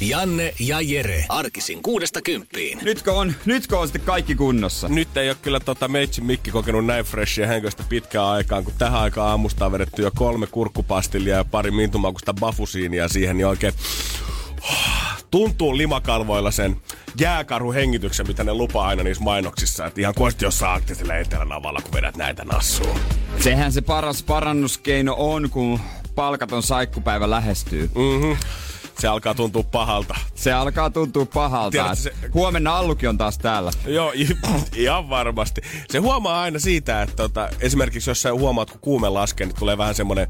Janne ja Jere. Arkisin kuudesta kymppiin. Nytkö on, nytkö on sitten kaikki kunnossa? Nyt ei ole kyllä tota Meitsi Mikki kokenut näin freshia henköistä pitkään aikaan, kun tähän aikaan aamusta on vedetty jo kolme kurkkupastillia ja pari mintumakusta bafusiinia siihen, niin oikein tuntuu limakalvoilla sen jääkarhu hengityksen, mitä ne lupaa aina niissä mainoksissa. Että ihan kuin jossain arktisella etelänavalla, kun vedät näitä nassuun. Sehän se paras parannuskeino on, kun palkaton saikkupäivä lähestyy. Mm-hmm. Se alkaa tuntua pahalta. Se alkaa tuntua pahalta. Tiedätkö, se- Huomenna Allukin on taas täällä. Joo, ihan varmasti. Se huomaa aina siitä, että tota, esimerkiksi jos sä huomaat, kun kuume laskee, niin tulee vähän semmoinen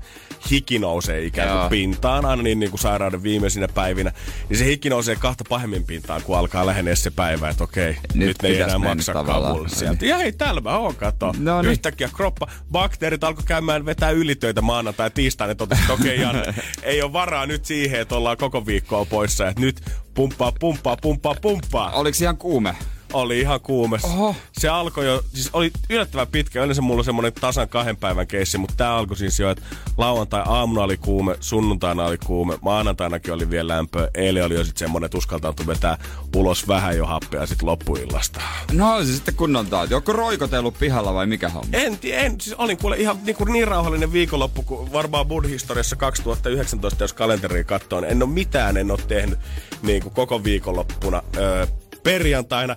hiki nousee ikään kuin Joo. pintaan, aina niin, niin kuin sairauden viimeisinä päivinä. Niin se hiki nousee kahta pahemmin pintaan, kun alkaa lähenee se päivä, että okei, nyt, Nyt ne ei enää maksakaan tavallaan. mulle sieltä. Ja hei, täällä mä oon, kato. No niin. Yhtäkkiä kroppa, bakteerit alkoi käymään vetää ylitöitä maanantai ja tiistaina, totesi, että okei, Janne, ei ole varaa nyt siihen, että ollaan koko viikkoa poissa, että nyt pumppaa, pumppaa, pumppaa, pumppaa. Oliko ihan kuume? Oli ihan kuumes. Oho. Se alkoi jo, siis oli yllättävän pitkä. Yleensä mulla on semmonen tasan kahden päivän keissi, mutta tää alkoi siis jo, että lauantai aamuna oli kuume, sunnuntaina oli kuume, maanantainakin oli vielä lämpö. Eilen oli jo sit semmonen, että uskaltautui vetää ulos vähän jo happea sit loppuillasta. No se sitten kunnon taas. Joko roikotellut pihalla vai mikä homma? En, en siis olin kuule ihan niin, kuin niin rauhallinen viikonloppu kuin varmaan Bud-historiassa 2019, jos kalenteria katsoo, niin en ole mitään en ole tehnyt niin kuin koko viikonloppuna. Öö, perjantaina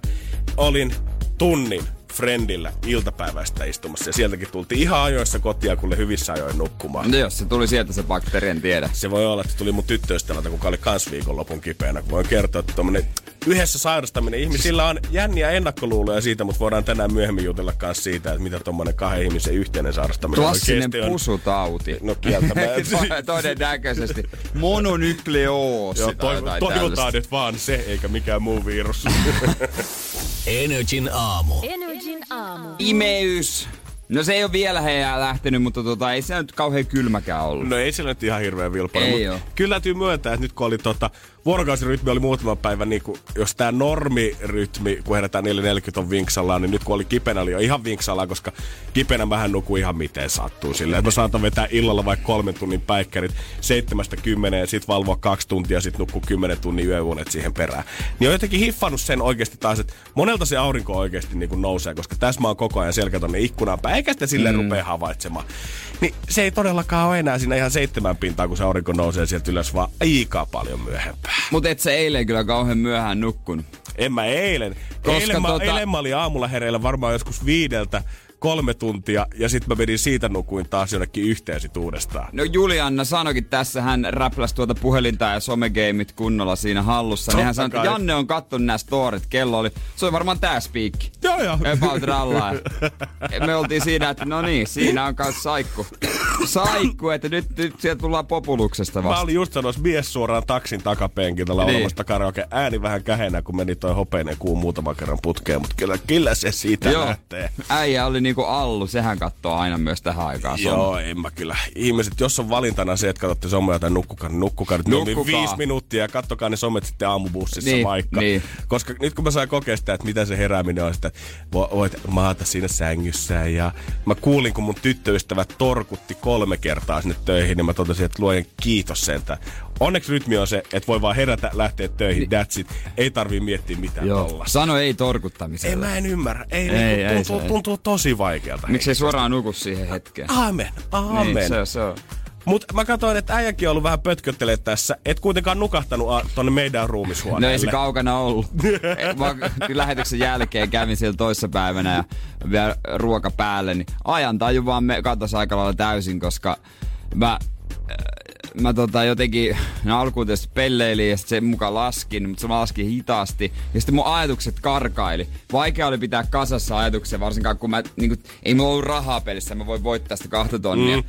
olin tunnin friendillä iltapäivästä istumassa ja sieltäkin tultiin ihan ajoissa kotia, kun hyvissä ajoin nukkumaan. No jos se tuli sieltä se bakteeri, en tiedä. Se voi olla, että se tuli mun tyttöystävältä, kuka oli kans viikonlopun kipeänä. Kun voin kertoa, että tommonen yhdessä sairastaminen, ihmisillä on jänniä ennakkoluuloja siitä, mutta voidaan tänään myöhemmin jutella kans siitä, että mitä tommonen kahden ihmisen yhteinen sairastaminen Klassinen on. pusutauti. No kieltämättä. Todennäköisesti. Mononykleoosi Joo, jotain toivotaan nyt vaan se, eikä mikään muu virus. Energin aamu. Energin aamu. Imeys. No se ei ole vielä heidän lähtenyt, mutta tota, ei se nyt kauhean kylmäkään ollut. No ei se nyt ihan hirveän vilpona. Ei mut oo. Kyllä täytyy myöntää, että nyt kun oli tota, vuorokausirytmi oli muutama päivä, niin kun, jos tämä normirytmi, kun herätään 4.40 on vinksallaan, niin nyt kun oli kipenä, oli jo ihan vinksallaan, koska kipenä vähän nukuu ihan miten sattuu. Silleen, että mä saatan vetää illalla vaikka kolmen tunnin päikkärit seitsemästä kymmeneen, sit valvoa kaksi tuntia, sit nukkuu kymmenen tunnin yöunet siihen perään. Niin on jotenkin hiffannut sen oikeasti taas, että monelta se aurinko oikeasti niin kuin nousee, koska tässä mä oon koko ajan selkä tonne ikkunaan päin, eikä sitä silleen mm. rupea havaitsemaan. Niin se ei todellakaan ole enää siinä ihan seitsemän pintaa, kun se aurinko nousee sieltä ylös, vaan aika paljon myöhempää. Mutta et sä eilen kyllä kauhean myöhään nukkunut. En mä eilen. Koska eilen, mä, tota- eilen mä olin aamulla hereillä varmaan joskus viideltä kolme tuntia ja sitten mä menin siitä nukuin taas jonnekin yhteen sit uudestaan. No Julianna sanoikin tässä, hän räpläsi tuota puhelinta ja somegameit kunnolla siinä hallussa. Niin hän sanoi, että. Janne on kattonut nämä storit, kello oli, se oli varmaan tää spiikki. Joo joo. About rallaa. Me oltiin siinä, että no niin, siinä on kanssa saikku. Saikku, että nyt, nyt sieltä tullaan populuksesta Mä vasta. olin just sanossa mies suoraan taksin takapenkiltä laulamasta niin. karaoke. Ääni vähän kähenä, kun meni toi hopeinen kuu muutaman kerran putkeen, mutta kyllä, kyllä se siitä Joo, lähtee. äijä oli niinku Allu, sehän katsoo aina myös tähän aikaan. somea. Joo, en mä kyllä. Ihmiset, jos on valintana se, että katsotte somea tai nukkukaa, niin nukkukaa nyt Nukkukaa. viisi minuuttia ja kattokaa ne somet sitten aamubussissa Niin, vaikka. niin. Koska nyt kun mä sain kokea sitä, että mitä se herääminen on, että vo- voit maata siinä sängyssä ja mä kuulin, kun mun tyttöystävä torkutti kolme kertaa sinne töihin, niin mä totesin, että luojen kiitos sentä. Onneksi rytmi on se, että voi vaan herätä, lähteä töihin, that's it. Ei tarvii miettiä mitään Joo. tollasta. Sano ei Ei, torkuttamiselle. mä en ymmärrä. Ei, Ei, ei, ei tuntuu, se- tuntuu tosi vaikealta. Miksei suoraan nuku siihen hetkeen? Aamen, aamen. Niin, se, se on. Mutta mä katsoin, että äijäkin on ollut vähän pötköttelee tässä. Et kuitenkaan nukahtanut tonne meidän No ruumishuoneelle. ei se kaukana ollut. Mä lähetyksen jälkeen kävin siellä toissa päivänä ja vielä ruoka päälle, niin ajan taju vaan me katos aika lailla täysin, koska mä, mä tota jotenkin, no alkuun tietysti pelleilin ja sit se mukaan laskin, mutta se laskin hitaasti. Ja sitten mun ajatukset karkaili. Vaikea oli pitää kasassa ajatuksia, varsinkaan kun mä, niin kuin, ei mulla ollut rahaa pelissä, mä voin voittaa sitä kahta tonnia. Mm.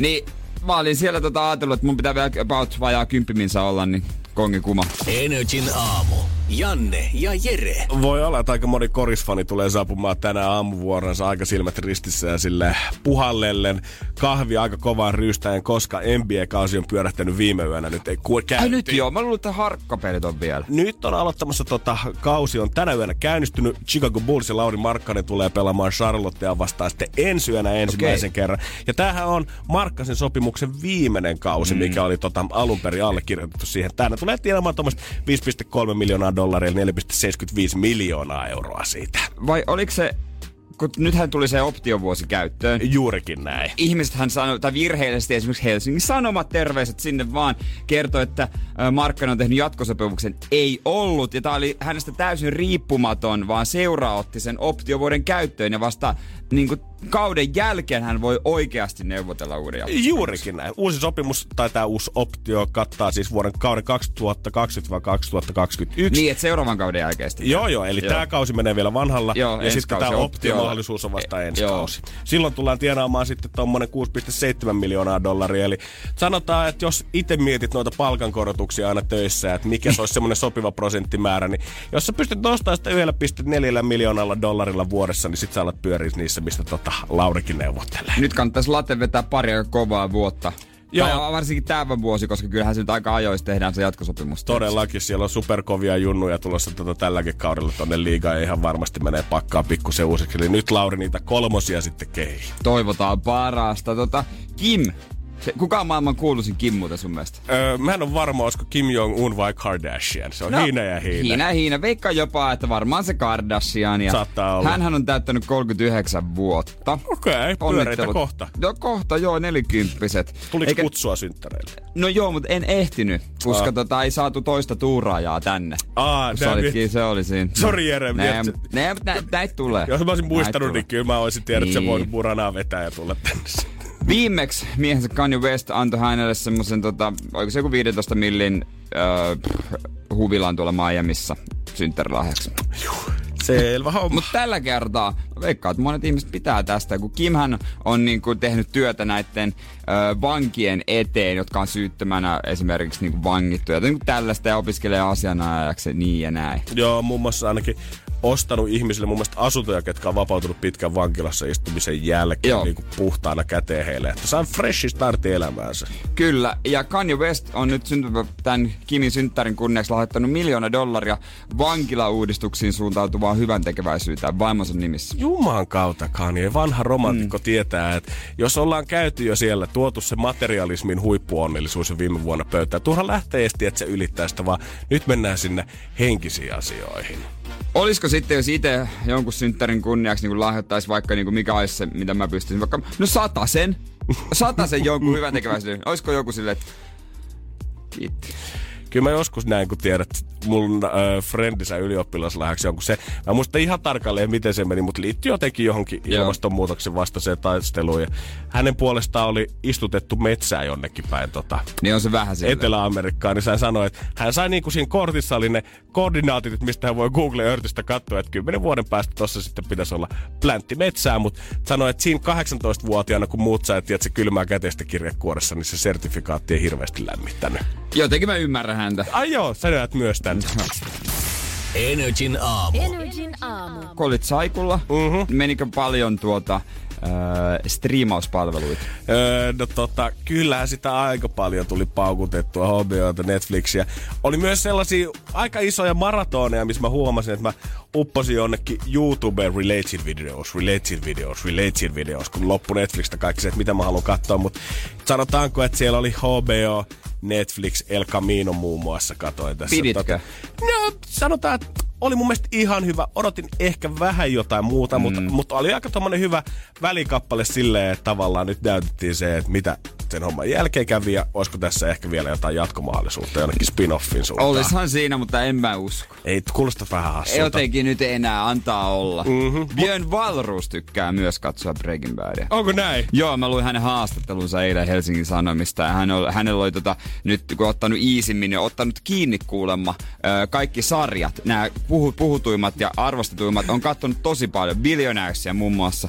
Niin mä olin siellä tota ajatellut, että mun pitää vielä about vajaa kymppiminsa olla, niin kongi kuma. Energin aamu. Janne ja Jere. Voi olla, että aika moni korisfani tulee saapumaan tänään aamuvuoronsa aika silmät ristissä ja sille puhallellen kahvi aika kovaan ryystäen, koska NBA-kausi on pyörähtänyt viime yönä. Nyt ei ku- Ai nyt joo, mä luulen, että harkkapelit on vielä. Nyt on aloittamassa tota, kausi on tänä yönä käynnistynyt. Chicago Bulls ja Lauri Markkanen tulee pelaamaan Charlottea vastaan sitten ensi yönä ensimmäisen okay. kerran. Ja tämähän on Markkasen sopimuksen viimeinen kausi, mm. mikä oli tota, alun perin allekirjoitettu siihen. Tänä tulee tienaamaan tuommoista 5,3 miljoonaa dollaria, 4,75 miljoonaa euroa siitä. Vai oliko se kun nythän tuli se optiovuosi käyttöön. Juurikin näin. Ihmiset hän sanoi, tai virheellisesti esimerkiksi Helsingin Sanomat terveiset sinne vaan kertoi, että Markkanen on tehnyt jatkosopimuksen. Ei ollut, ja tämä oli hänestä täysin riippumaton, vaan seura otti sen optiovuoden käyttöön, ja vasta niin kuin kauden jälkeen hän voi oikeasti neuvotella uudia. Juurikin näin. Uusi sopimus tai tämä uusi optio kattaa siis vuoden kauden 2020-2021. Niin, että seuraavan kauden jälkeen Joo, joo. Eli tämä kausi menee vielä vanhalla joo, ja sitten tämä optiomahdollisuus on vasta ensi joo. kausi. Silloin tullaan tienaamaan sitten tuommoinen 6,7 miljoonaa dollaria. Eli sanotaan, että jos itse mietit noita palkankorotuksia aina töissä, että mikä se olisi semmoinen sopiva prosenttimäärä, niin jos sä pystyt nostamaan sitä 1,4 miljoonalla dollarilla vuodessa, niin sit sä alat pyöriä niissä, mistä tota Laurikin neuvottelee. Nyt kannattaisi Late vetää pari aika kovaa vuotta. Joo. Tai varsinkin tämä vuosi, koska kyllähän se nyt aika ajoissa tehdään se jatkosopimus. Todellakin, siellä on superkovia junnuja tulossa tuota tälläkin kaudella tonne liigaan ja ihan varmasti menee pakkaa pikkusen uusiksi. Eli nyt Lauri niitä kolmosia sitten kehii. Toivotaan parasta. Tota, Kim, se, kuka on maailman kuuluisin Kim muuten sun mielestä? Öö, mä en ole varma, olisiko Kim Jong-un vai Kardashian. Se on no, Hiina ja Hiina. Hiina ja Hiina. Veikka jopa, että varmaan se Kardashian. Ja Saattaa olla. Hänhän on täyttänyt 39 vuotta. Okei, okay, pyöreitä kohta. No kohta, joo, nelikymppiset. Tuliko Eikä... kutsua synttäreille? No joo, mutta en ehtinyt, koska Aa. tota, ei saatu toista tuuraajaa tänne. Aa, se olitkin, se oli siinä. Sori Jere. Nää, nää, nää, näitä tulee. Jos mä olisin muistanut, niin kyllä mä olisin tiedä, että se voi muranaa vetää ja tulla tänne. Viimeksi miehensä Kanye West antoi hänelle semmoisen, tota, oliko se joku 15 millin äh, huvilan tuolla Miamiissa synttärilahjaksi. Selvä homma. Mutta tällä kertaa veikkaan, että monet ihmiset pitää tästä, kun Kimhän on niin kuin tehnyt työtä näiden ö, vankien eteen, jotka on syyttömänä esimerkiksi niin kuin vangittuja. Niin kuin tällaista ja opiskelee asianajajaksi niin ja näin. Joo, muun muassa ainakin ostanut ihmisille mun mielestä asuntoja, ketkä on vapautunut pitkän vankilassa istumisen jälkeen niin kuin puhtaana käteen heille. Että saa freshi starti elämäänsä. Kyllä, ja Kanye West on nyt syntyvä tämän Kimin synttärin kunniaksi lahjoittanut miljoona dollaria vankilauudistuksiin suuntautuvaa hyvän tekeväisyyttä vaimonsa nimissä. Juman kautta Kanye, vanha romantikko mm. tietää, että jos ollaan käyty jo siellä, tuotu se materialismin huippuonnellisuus jo viime vuonna pöytään, turha lähtee esti, että se ylittää sitä, vaan nyt mennään sinne henkisiin asioihin. Olisiko sitten, jos itse jonkun synttärin kunniaksi niin lahjoittaisi vaikka niin kuin mikä olisi se, mitä mä pystyisin, vaikka no sen, sata sen jonkun hyvän tekeväisyyden. Olisiko joku silleen, että kiitti kyllä mä joskus näin, kun tiedät mun äh, friendissä ylioppilaslahjaksi jonkun se. Mä muistan ihan tarkalleen, miten se meni, mutta liittyy jotenkin johonkin Joo. ilmastonmuutoksen vastaiseen taisteluun. Ja hänen puolestaan oli istutettu metsää jonnekin päin tota, niin on se vähän Etelä-Amerikkaan. Niin hän sanoi, että hän sai niin kuin siinä kortissa oli ne koordinaatit, mistä hän voi Google Earthistä katsoa, että kymmenen vuoden päästä tuossa sitten pitäisi olla pläntti metsää, mutta sanoi, että siinä 18-vuotiaana, kun muut sai, että se kylmää käteistä kirjekuoressa, niin se sertifikaatti ei hirveästi lämmittänyt. Jotenkin mä ymmärrän häntä. Ai joo, sä näet myös tän. Energin aamu. Energin aamu. Kun olit Saikulla, mm-hmm. menikö paljon tuota öö, striimauspalveluita? Öö, no tota, kyllähän sitä aika paljon tuli paukutettua HBOta, Netflixiä. Oli myös sellaisia aika isoja maratoneja, missä mä huomasin, että mä upposin jonnekin YouTube related videos, related videos, related videos, kun loppu Netflixistä kaikki se, että mitä mä haluan katsoa, mutta sanotaanko, että siellä oli HBO, Netflix, El Camino muun muassa katoin tässä. Piditkö? Tota, no, sanotaan, että oli mun mielestä ihan hyvä. Odotin ehkä vähän jotain muuta, mm. mutta, mutta oli aika tommonen hyvä välikappale silleen, että tavallaan nyt näytettiin se, että mitä sen homman jälkeen kävi ja olisiko tässä ehkä vielä jotain jatkomahdollisuutta jonnekin spin-offin suuntaan. Olishan siinä, mutta en mä usko. Ei, kuulosta vähän hassulta. Jotenkin nyt enää antaa olla. Mm-hmm. Björn Valrus tykkää myös katsoa Breaking Badia. Onko näin? Joo, mä luin hänen haastattelunsa eilen Helsingin Sanomista ja hän oli, hänellä oli tota, nyt kun ottanut iisimmin ja ottanut kiinni kuulemma kaikki sarjat, nämä puhutuimmat ja arvostetuimmat on katsonut tosi paljon. Billionäyksiä muun muassa.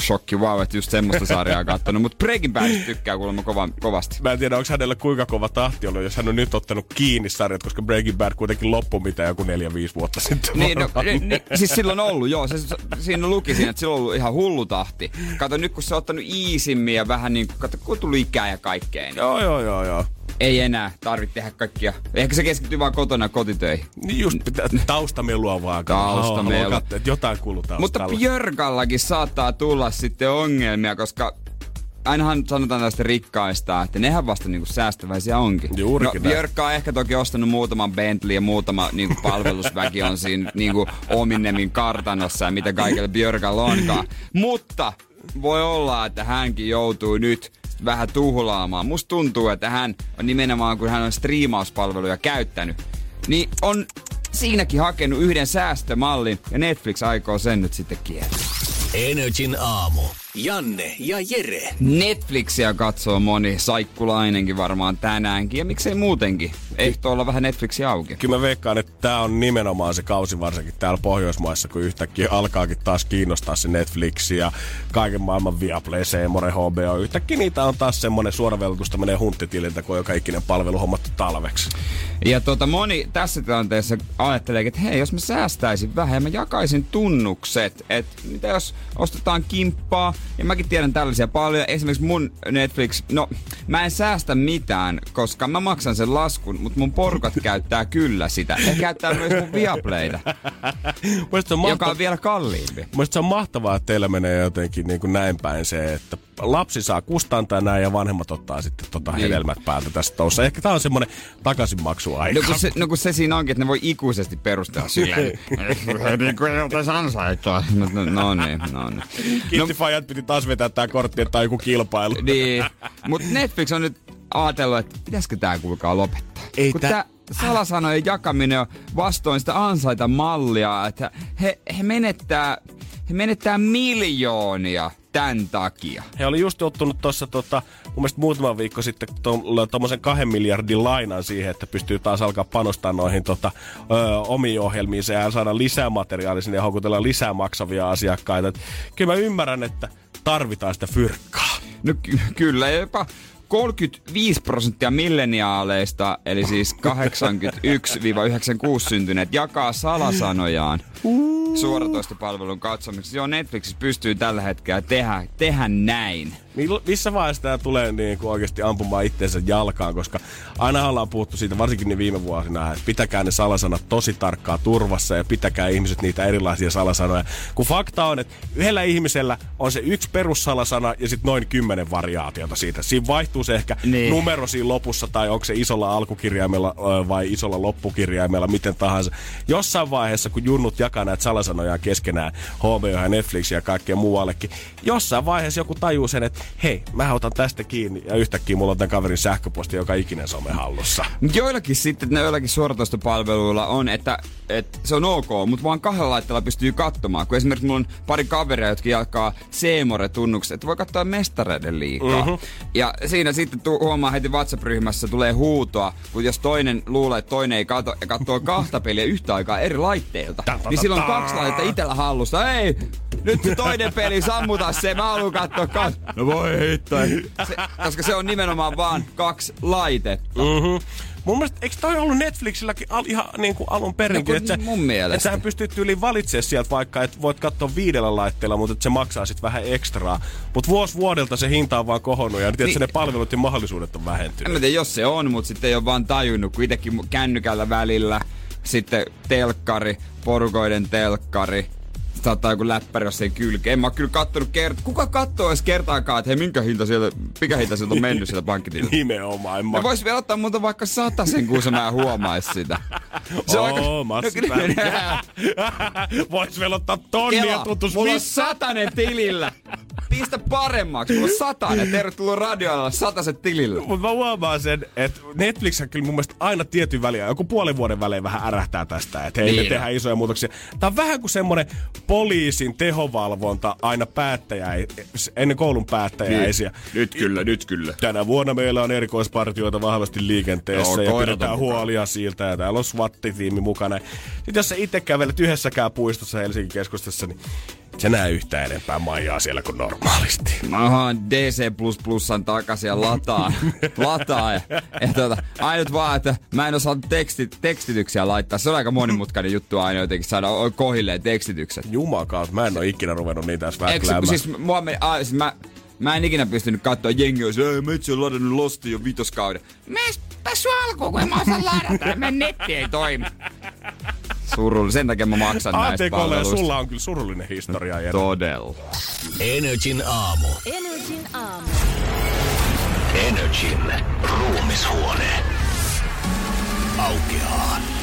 shokki wow, että just semmoista sarjaa kattonut. Mutta Breaking Bad tykkää kuulemma kova, kovasti. Mä en tiedä, onko hänellä kuinka kova tahti ollut, jos hän on nyt ottanut kiinni sarjat, koska Breaking Bad kuitenkin loppu mitä joku 4-5 vuotta sitten. Niin, no, ni, ni, siis silloin on ollut, joo. Se, siinä luki siinä, että silloin on ollut ihan hullu tahti. Kato nyt, kun se on ottanut iisimmin ja vähän niin kuin, kato, kun tullut ikää ja kaikkea. Niin Joo, joo, joo, joo. Ei enää tarvitse tehdä kaikkia. Ehkä se keskittyy vaan kotona kotitöihin. Niin just pitää taustamelua vaan. Taustamelua. Katsoa, että jotain kuuluu Mutta. Björkallakin saattaa tulla sitten ongelmia, koska ainahan sanotaan tästä rikkaista, että nehän vasta niinku säästäväisiä onkin. Juurikin no. Björkka on ehkä toki ostanut muutaman Bentley ja muutama niinku palvelusväki on siinä niinku Ominemin kartanossa ja mitä kaikille Björkalla onkaan. Mutta voi olla, että hänkin joutuu nyt vähän tuhlaamaan. Musta tuntuu, että hän on nimenomaan, kun hän on striimauspalveluja käyttänyt, niin on siinäkin hakenut yhden säästömallin ja Netflix aikoo sen nyt sitten kieltää. Energin aamu. Janne ja Jere. Netflixiä katsoo moni, saikkulainenkin varmaan tänäänkin ja miksei muutenkin. Ehtoo olla vähän Netflixi auki. Kyllä mä veikkaan, että tämä on nimenomaan se kausi varsinkin täällä Pohjoismaissa, kun yhtäkkiä alkaakin taas kiinnostaa se Netflix ja kaiken maailman Viaplay, Seemore, HBO. Yhtäkkiä niitä on taas semmonen suoravelutusta menee hunttitililtä, kun on joka ikinen palvelu hommattu talveksi. Ja tota, moni tässä tilanteessa ajattelee, että hei, jos mä säästäisin vähän ja mä jakaisin tunnukset, että mitä jos ostetaan kimppaa, ja mäkin tiedän tällaisia paljon. Esimerkiksi mun Netflix, no mä en säästä mitään, koska mä maksan sen laskun, mutta mun porukat käyttää kyllä sitä. Ja käyttää myös mun Viaplayta, Mielestäni se on, joka on vielä kalliimpi. Mielestäni se on mahtavaa, että teillä menee jotenkin niin kuin näin päin se, että lapsi saa kustantaa näin ja vanhemmat ottaa sitten tota Niin. hedelmät päältä tästä toussa. Ehkä tää on semmonen takaisinmaksuaika. No kun, se, no kun se siinä onkin, että ne voi ikuisesti perustella silleen. niin kuin ei oltaisi ansaittua. No, no, no niin, no niin. No, Kittifajat piti taas vetää tää kortti, että on joku kilpailu. niin. Mutta Netflix on nyt ajatellut, että pitäisikö tää kuulkaa lopettaa. Ei kun tää- tää... salasanojen jakaminen on vastoin sitä ansaita mallia, että he, he menettää, he menettää miljoonia tämän takia. He oli just ottunut tuossa tota, mun mielestä muutama viikko sitten tuommoisen kahden miljardin lainan siihen, että pystyy taas alkaa panostaa noihin tota, ö, omiin ohjelmiinsa ja saada lisää materiaalia sinne ja houkutella lisää maksavia asiakkaita. Et kyllä mä ymmärrän, että tarvitaan sitä fyrkkaa. No ky- kyllä, jopa 35 prosenttia milleniaaleista, eli siis 81-96 syntyneet, jakaa salasanojaan suoratoistopalvelun katsomiseksi. Joo, Netflix pystyy tällä hetkellä tehdä, tehdä näin. Mil- Missä vaiheessa tämä tulee niin kuin oikeasti ampumaan itseensä jalkaan, koska aina ollaan puhuttu siitä, varsinkin niin viime vuosina, että pitäkää ne salasanat tosi tarkkaa turvassa ja pitäkää ihmiset niitä erilaisia salasanoja. Kun fakta on, että yhdellä ihmisellä on se yksi perussalasana ja sitten noin kymmenen variaatiota siitä. Siinä vaihtuu se ehkä Niin. numero siinä lopussa tai onko se isolla alkukirjaimella vai isolla loppukirjaimella, miten tahansa. Jossain vaiheessa, kun junnut jakaa näitä salasanojaan keskenään, HBO ja Netflix ja kaikkea muuallekin, jossain vaiheessa joku tajuu sen, että hei, mä otan tästä kiinni ja yhtäkkiä mulla on tämän kaverin sähköposti joka ikinen some hallussa. Joillakin sitten, ne joillakin suoratoistopalveluilla on, että, että se on ok, mutta vaan kahdella laitteella pystyy katsomaan. Kun esimerkiksi mulla on pari kaveria, jotka jakaa Seemore-tunnukset, että voi katsoa mestareiden liikaa. Mm-hmm. Ja siinä sitten tu- huomaa heti WhatsApp-ryhmässä tulee huutoa, kun jos toinen luulee, että toinen ei kato katsoo kahta peliä yhtä aikaa eri laitteilta, niin silloin on kaksi laitetta itellä hallussa. Ei, nyt se toinen peli, sammuta se, mä haluan katsoa kaksi. No voi hitto. Se, koska se on nimenomaan vaan kaksi laitetta. Mm-hmm. Mun mielestä, eikö toi ollut Netflixilläkin al, ihan niin kuin alun perinkin? No että sä- mun mielestä. Että sähän pystyt tyyliin valitsemaan sieltä vaikka, että voit katsoa viidellä laitteella, mutta että se maksaa sitten vähän ekstraa. Mutta vuosi vuodelta se hinta on vaan kohonnut ja niin. Niin. ne palvelut ja mahdollisuudet on En vähentynyt. mä tiedä, jos se on, mutta sitten ei ole vaan tajunnut, kun itsekin kännykällä välillä, sitten telkkari, porukoiden telkkari, saattaa joku läppäri jos ei kylke. En mä kyllä kattonut kert- Kuka kattoo edes kertaakaan, että hei, minkä hinta sieltä, mikä hinta sieltä on mennyt sieltä pankkitililtä? Nimenomaan. En Mä vois vielä ottaa multa vaikka sen, kun mä en huomais sitä. Se on Oo, massipäivä. Vois vielä ottaa tonnia Kela, tutus mulla on satanen tilillä. Pistä paremmaksi, mulla on satanen. Tervetuloa radioilla, sataset tilillä. Mutta mä huomaan sen, että Netflix kyllä mun mielestä aina tietyn väliä, joku puolen vuoden välein vähän ärähtää tästä, että hei Niin me on. tehdään isoja muutoksia. Tää on vähän kuin semmonen poliisin tehovalvonta aina päättäjä, ennen koulun päättäjäisiä. Nyt kyllä, nyt kyllä. Tänä vuonna meillä on erikoispartioita vahvasti liikenteessä Joo, ja pidetään huolia siitä ja täällä on SWAT-tiimi mukana. Sitten jos sä itse kävelet yhdessäkään puistossa Helsingin keskustassa, niin se näe yhtä enempää maijaa siellä kuin normaalisti. Mä oon DC++ takaisin ja lataa. lataa ja, ja tuota, ainut vaan, että mä en osaa teksti, tekstityksiä laittaa. Se on aika monimutkainen juttu aina jotenkin saada kohilleen tekstitykset. Jumakaus, mä en oo ikinä ruvennut niitä edes Eikö, siis, mua meni, a, siis mä, mä en ikinä pystynyt katsoa jengiä, että ei, metsi on ladannut Lostin jo vitoskauden. Meistä sun alkuun, kun en mä osaa ladata, meidän netti ei toimi. Surullinen, sen takia mä maksan näistä palveluista. sulla on kyllä surullinen historia, Jere. Todella. Energin aamu. Energin aamu. Energin ruumishuone. Aukeaa.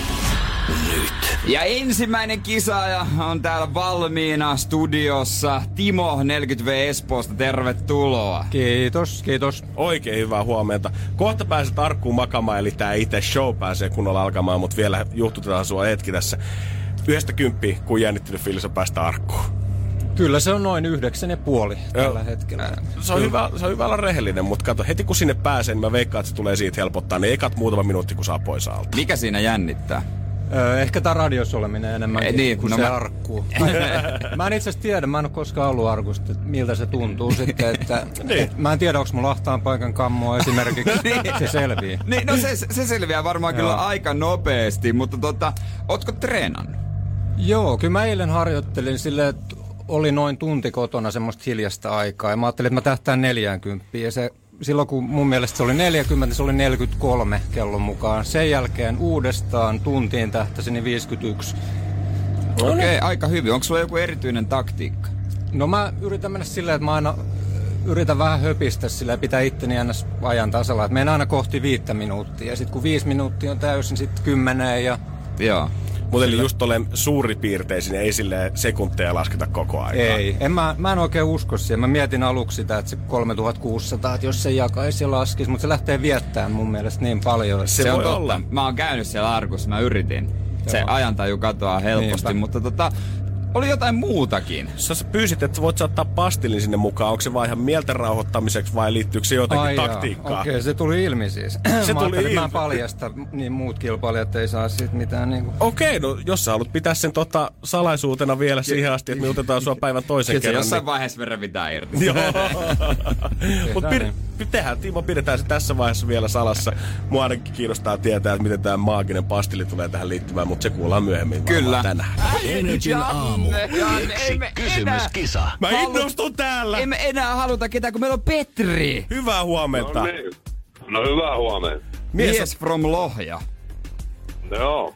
Nyt. Ja ensimmäinen kisaaja on täällä valmiina studiossa. Timo 40V Espoosta, tervetuloa. Kiitos, kiitos. Oikein hyvää huomenta. Kohta pääset arkkuun makamaan, eli tää itse show pääsee kunnolla alkamaan, mutta vielä juhtutetaan sua hetki tässä. Yhdestä kymppiä, kun jännittynyt fiilis on päästä arkkuun. Kyllä se on noin yhdeksän ja puoli tällä hetkellä. Se on, hyvä, se on hyvä olla rehellinen, mutta kato, heti kun sinne pääsee, niin mä veikkaan, että se tulee siitä helpottaa ne ekat muutama minuutti, kun saa pois alta. Mikä siinä jännittää? Öö, ehkä tää radiossa oleminen enemmän Eh, niin, niin, kuin no se mä- arkkuu. mä en itse asiassa tiedä, mä en ole koskaan ollut arkusta, että miltä se tuntuu sitten. Että, Niin. et, mä en tiedä, onko mulla ahtaan paikan kammoa esimerkiksi. Se selvii. Niin, no se, se selviää varmaan kyllä aika nopeasti, mutta tota, ootko treenannut? Joo, kyllä mä eilen harjoittelin silleen, että oli noin tunti kotona semmoista hiljasta aikaa. Ja mä ajattelin, että mä tähtään 40. Ja se, silloin kun mun mielestä se oli 40, niin se oli 43 kellon mukaan. Sen jälkeen uudestaan tuntiin tähtäsin niin 51. Okei, okay, aika hyvin. Onko sulla joku erityinen taktiikka? No mä yritän mennä silleen, että mä aina yritän vähän höpistä sillä pitää itteni aina ajan tasalla. Että menen aina kohti viittä minuuttia. Ja sitten kun viisi minuuttia on täysin, sitten kymmeneen ja Joo. Mutta eli just olen suuripiirteisin, ei sille sekunteja lasketa koko ajan. ei. En mä, mä en oikein usko siihen. Mä mietin aluksi sitä, että se 3600, että jos se jakaisi ja laskisi, mutta se lähtee viettämään mun mielestä niin paljon. Se Se, on voi totta. olla. Mä oon käynyt siellä arkussa, mä yritin. Se Joo. ajantaju katoaa helposti, Niinpä. mutta tota, oli jotain muutakin. Sä pyysit, että voit saattaa pastillin sinne mukaan. Onko se vaan ihan mieltä rauhoittamiseksi vai liittyykö se jotenkin Ai taktiikkaa? Okei, se tuli ilmi siis. Se mä tuli Mä ilmi. en paljasta, niin muut kilpailijat ei saa siitä mitään niinku... Okei, no jos sä haluat pitää sen tota salaisuutena vielä siihen asti, että me otetaan sua päivän toisen kerran. jossain vaiheessa me revitään irti. Niin... Joo. Mutta niin. tehdään, Timo, pidetään se tässä vaiheessa vielä salassa. Mua ainakin kiinnostaa tietää, että miten tämä maaginen pastilli tulee tähän liittymään, mutta se kuullaan myöhemmin Kyllä. tänään. Energin aamu. Me enää, Kysymyskisa. Mä innostun täällä! ei me enää haluta ketään, kun meillä on Petri. Hyvää huomenta. No niin. No hyvää huomenta. Mies, Mies from Lohja. Joo.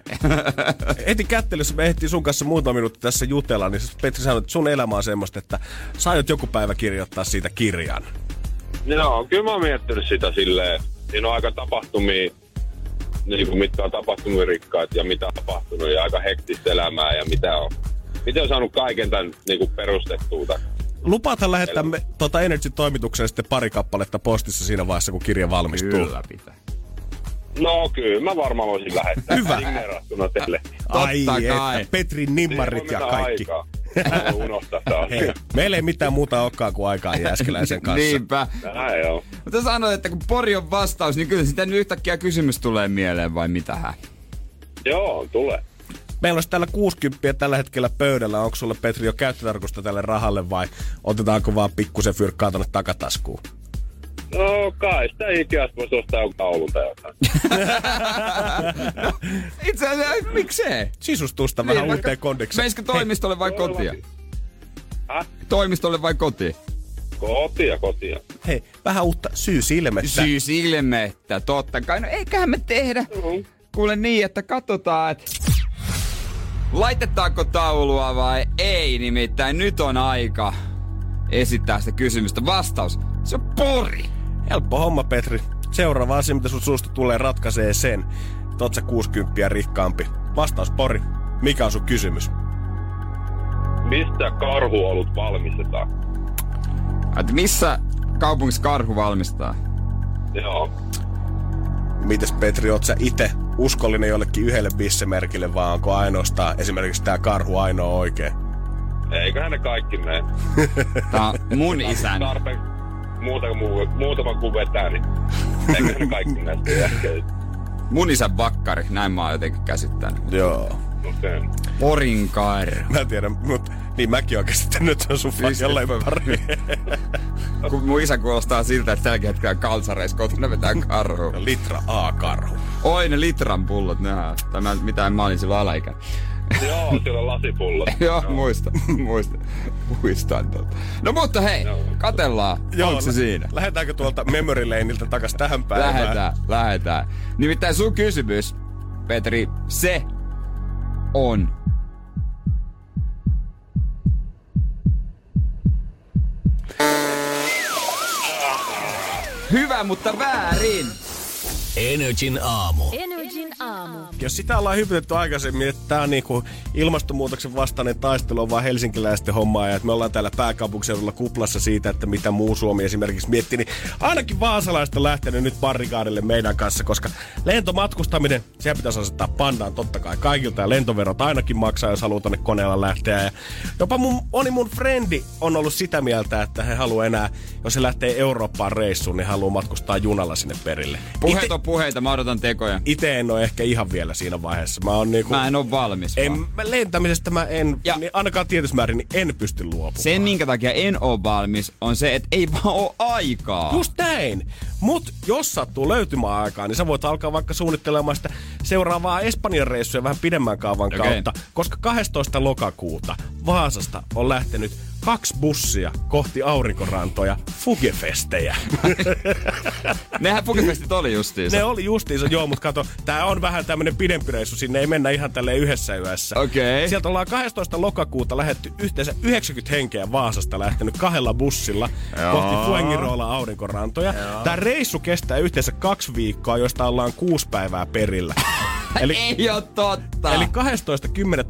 heti kättelyssä me ehtiin sun kanssa muutama minuutti tässä jutella, niin Petri sanoi, että sun elämä on semmoista, että sä aiot joku päivä kirjoittaa siitä kirjan. Joo, kyllä mä oon miettinyt sitä silleen. Siinä on aika tapahtumia, niin kuin mitkä on tapahtumia rikkaat ja mitä on tapahtunut ja aika hektistä elämää ja mitä on. Miten on saanut kaiken tämän niin kuin perustettua tämän? Lupaathan lähettää me, tota Energy-toimitukseen sitten pari kappaletta postissa siinä vaiheessa, kun kirja valmistuu. Kyllä pitää. No kyllä, mä varmaan voisin lähettää. Hyvä. Signerattuna teille. Ai Totta että, kai. Petrin nimmarit ja kaikki. aikaa. Hei, meillä ei mitään muuta olekaan kuin aikaa Jääskeläisen kanssa. Niinpä. Näin joo. Mutta sanoit, että kun Pori on vastaus, niin kyllä sitten yhtäkkiä kysymys tulee mieleen vai mitähän? Joo, tulee. Meillä olisi täällä 60 tällä hetkellä pöydällä. Onko sulle Petri jo käyttötarkoista tälle rahalle vai otetaanko vaan pikkusen fyrkkaa tonne takataskuun? No kai sitä Ikeasta voisi ostaa jonkun taulun tai jotain. Itse asiassa, miksei? Sisustusta Niin, vähän vaikka- uuteen kondikseen. Menisikö toimistolle vai kotia? Häh? Toimistolle vai kotiin? Kotia, kotia. Hei, vähän uutta syysilmettä. Syys ilmettä, totta kai. No eiköhän me tehdä. Mm. Kuule niin, että katsotaan, että laitetaanko taulua vai ei. Nimittäin nyt on aika esittää sitä kysymystä. Vastaus, se on Pori. Helppo homma, Petri. Seuraava asia, mitä sun suusta tulee, ratkaisee sen. Oot sä 60 rikkaampi. Vastaus Pori. Mikä on sun kysymys? Mistä karhuolut valmistetaan? Et missä kaupungissa karhu valmistaa? Joo. Mites Petri, oot sä itse uskollinen jollekin yhdelle bissemerkille, vai onko ainoastaan esimerkiksi tää karhu ainoa oikein? Eiköhän ne kaikki mene. On mun isän. Tarpeen muuta, muu, muutama kun vetää, niin eiköhän ne kaikki mene. Mun isän vakkari, näin mä oon jotenkin käsittänyt. Joo. Okei. Okay. Porin karhu. Mä en tiedä, mutta niin mäkin oikeasti se on sun fajan lemppari. Kun mun isä kuulostaa siltä, että tälläkin hetkellä kalsareissa kotona vetää karhu. Litra A-karhu. Oi ne litran pullot, nehän. Tämä mitä mä olin silloin alaikä. Joo, siellä on lasipullot. Joo, muista, muista, muistan. No mutta hei, katellaan, onko se siinä? Lähdetäänkö tuolta memory laneilta takas tähän päivään? Lähetään, lähetään. Nimittäin sun kysymys, Petri, se on. Hyvä, mutta väärin. Energin aamu. Energin aamu. Jos sitä ollaan hypytetty aikaisemmin, että tämä on niinku ilmastonmuutoksen vastainen taistelu on vaan helsinkiläisten hommaa ja että me ollaan täällä pääkaupunkiseudulla kuplassa siitä, että mitä muu Suomi esimerkiksi miettii, niin ainakin vaasalaista on lähtenyt nyt barrikaadille meidän kanssa, koska lentomatkustaminen, se pitäisi asettaa pandaan totta kai kaikilta ja lentoverot ainakin maksaa, jos haluaa tonne koneella lähteä. Ja jopa mun, moni mun frendi on ollut sitä mieltä, että he haluaa enää, jos se lähtee Eurooppaan reissuun, niin haluaa matkustaa junalla sinne perille. Puheet Ite- on puheita, mä odotan tekoja. Itse en ole ehkä ihan vielä siinä vaiheessa. Mä oon niinku... Mä en oo valmis En, vaan. mä lentämisestä mä en, Ja- niin ainakaan tietyssä määrin, niin en pysty luopumaan. Se, minkä takia en oo valmis, on se, että ei vaan oo aikaa. Just näin. Mut jos sattuu löytymään aikaa, niin sä voit alkaa vaikka suunnittelemaan sitä seuraavaa Espanjan reissua vähän pidemmän kaavan Okei. kautta. Koska 12. lokakuuta Vaasasta on lähtenyt kaksi bussia kohti aurinkorantoja Fugefestejä. Nehän Fugefestit oli justiinsa. ne oli justiinsa, joo, mutta kato, tää on vähän tämmönen pidempi reissu, sinne ei mennä ihan tälle yhdessä yössä. Okei. Sieltä ollaan 12. lokakuuta lähetty yhteensä 90 henkeä Vaasasta lähtenyt kahdella bussilla Joo. kohti Fuengirola aurinkorantoja. Tämä reissu kestää yhteensä kaksi viikkoa, joista ollaan kuusi päivää perillä. Eli, Ei oo totta. eli 12.10.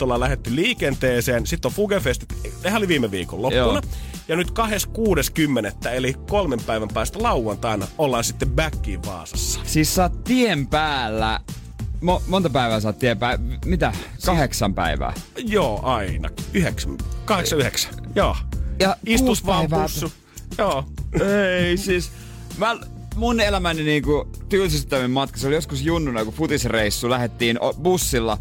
ollaan lähetty liikenteeseen, sitten on Fugefestit, nehän oli viime viikon loppuna. Joo. Ja nyt 26.10. eli kolmen päivän päästä lauantaina ollaan sitten backiin Vaasassa. Siis sä oot tien päällä. Mo- monta päivää sä oot tien päällä? Mitä? Kahdeksan päivää. Joo, aina. Yhdeksän. Kahdeksan, yhdeksän. Joo. Ja Istus vaan bussu. Joo. Ei siis. Mä, mun elämäni niinku tylsistävin matka, se oli joskus junnuna, kun futisreissu lähettiin bussilla,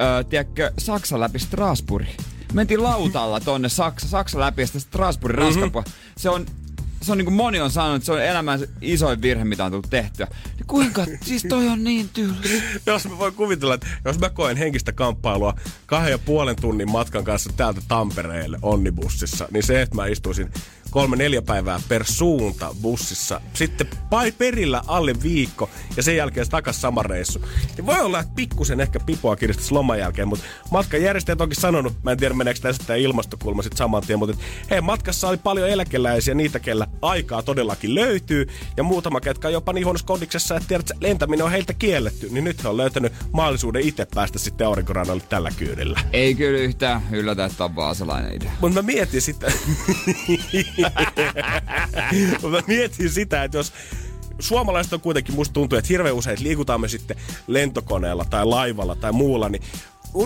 öö, tiedätkö, Saksan läpi Strasbourg. Mentiin lautalla tonne Saksa, Saksa läpi ja sitten Strasbourgin Mhm. mm-hmm. Se on, se on niin kuin moni on sanonut, että se on elämän isoin virhe, mitä on tullut tehtyä. Niin kuinka, siis toi on niin tylsä. jos mä voin kuvitella, että jos mä koen henkistä kamppailua kahden ja puolen tunnin matkan kanssa täältä Tampereelle onnibussissa, niin se, että mä istuisin kolme neljä päivää per suunta bussissa, sitten pai perillä alle viikko ja sen jälkeen takas sama reissu. Niin voi olla, että pikkusen ehkä pipoa kiristäisi loman jälkeen, mutta matkan järjestäjät onkin sanonut, mä en tiedä meneekö tässä tämä ilmastokulma sitten saman tien, mutta et, hei, matkassa oli paljon eläkeläisiä, niitä, kellä aikaa todellakin löytyy, ja muutama, ketkä on jopa niin huonossa kondiksessa, että tiedät, että lentäminen on heiltä kielletty, niin nyt he on löytänyt mahdollisuuden itse päästä sitten aurinkorannalle tällä kyydillä. Ei kyllä yhtään yllätä, että on vaasalainen idea. Mutta mä mietin sitä... Mä mietin sitä, että jos suomalaiset on kuitenkin, musta tuntuu, että hirveän usein liikutaan me sitten lentokoneella tai laivalla tai muulla, niin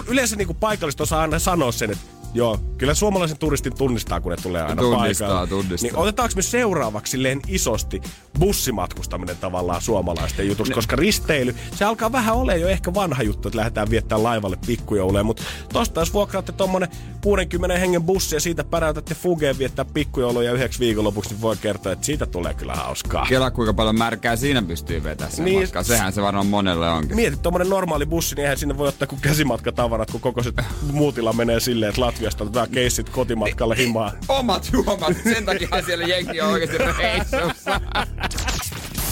yleensä niin paikalliset osaa aina sanoa sen, että joo, kyllä suomalaisen turistin tunnistaa, kun ne tulee aina Tunnistaa, paikalle. tunnistaa. Niin otetaanko me seuraavaksi silleen isosti bussimatkustaminen tavallaan suomalaisten jutuksi, koska risteily, se alkaa vähän olemaan jo ehkä vanha juttu, että lähdetään viettää laivalle pikkujouluja, mutta tosta jos vuokraatte tommonen 60 hengen bussi ja siitä päräytätte fugeen viettää pikkujouluja yhdeksi viikonlopuksi, niin voi kertoa, että siitä tulee kyllä hauskaa. Kela kuinka paljon märkää siinä pystyy vetämään sen Niin. niin. matkaa. Sehän se varmaan monelle onkin. Mieti, tuommoinen normaali bussi, niin eihän sinne voi ottaa kuin käsimatkatavarat, kun koko se muutila menee silleen, että Latviasta otetaan keissit kotimatkalle himaan. Omat juomat, sen takia siellä jenki on oikeasti reissussa.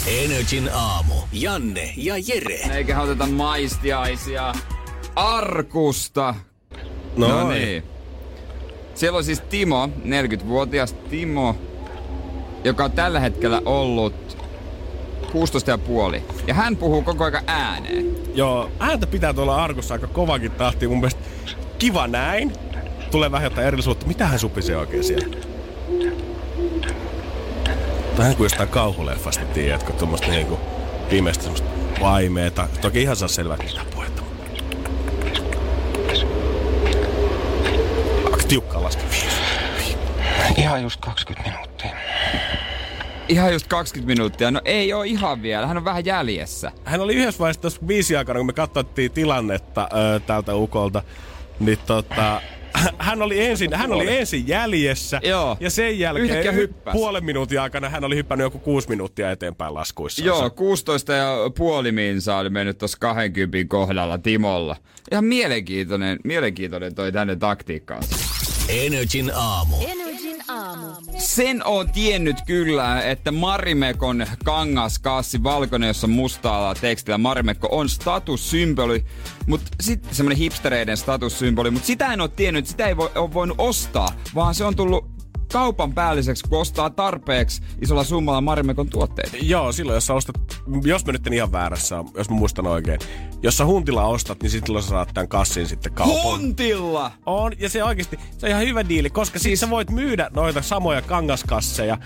Energin aamu. Janne ja Jere. Eikä oteta maistiaisia arkusta. No niin. Siellä on siis Timo, 40-vuotias Timo, joka on tällä hetkellä ollut 16 ja puoli. Ja hän puhuu koko ajan ääneen. Joo, ääntä pitää tuolla arkussa aika kovakin tahti. Mun mielestä kiva näin. Tulee vähän jotain erillisuutta. Mitä hän supisee oikein siellä? Vähän kuin jostain kauhuleffasta, tiedätkö? Tuommoista niinku pimeästä semmoista vaimeeta. Toki ihan saa selvää, että mitä puhetta. Aika tiukkaa laskea. Ihan just 20 minuuttia. Ihan just 20 minuuttia. No ei ole ihan vielä. Hän on vähän jäljessä. Hän oli yhdessä vaiheessa tuossa viisi aikana, kun me katsottiin tilannetta ö, tältä ukolta, niin tota, hän oli ensin, hän oli ensin jäljessä Joo. ja sen jälkeen puolen minuutin aikana hän oli hyppännyt joku kuusi minuuttia eteenpäin laskuissa. Joo, 16 ja puoli minsa oli mennyt tuossa 20 kohdalla Timolla. Ihan mielenkiintoinen, mielenkiintoinen toi tänne taktiikkaansa. Energin aamu. Energin aamu. Sen on tiennyt kyllä, että Marimekon kangaskassi, valkoinen, jossa on mustalla tekstillä Marimekko, on statussymboli, mutta sitten semmoinen hipstereiden statussymboli, mutta sitä en ole tiennyt, sitä ei voi, ole voinut ostaa, vaan se on tullut kaupan päälliseksi, kun ostaa tarpeeksi isolla summalla Marimekon tuotteita. Joo, silloin jos sä ostat, jos mä nyt en ihan väärässä jos mä muistan oikein. Jos sä huntilla ostat, niin silloin sä saat tämän kassin sitten kaupan. Huntilla! On, ja se oikeasti, se on ihan hyvä diili, koska siis... sit sä voit myydä noita samoja kangaskasseja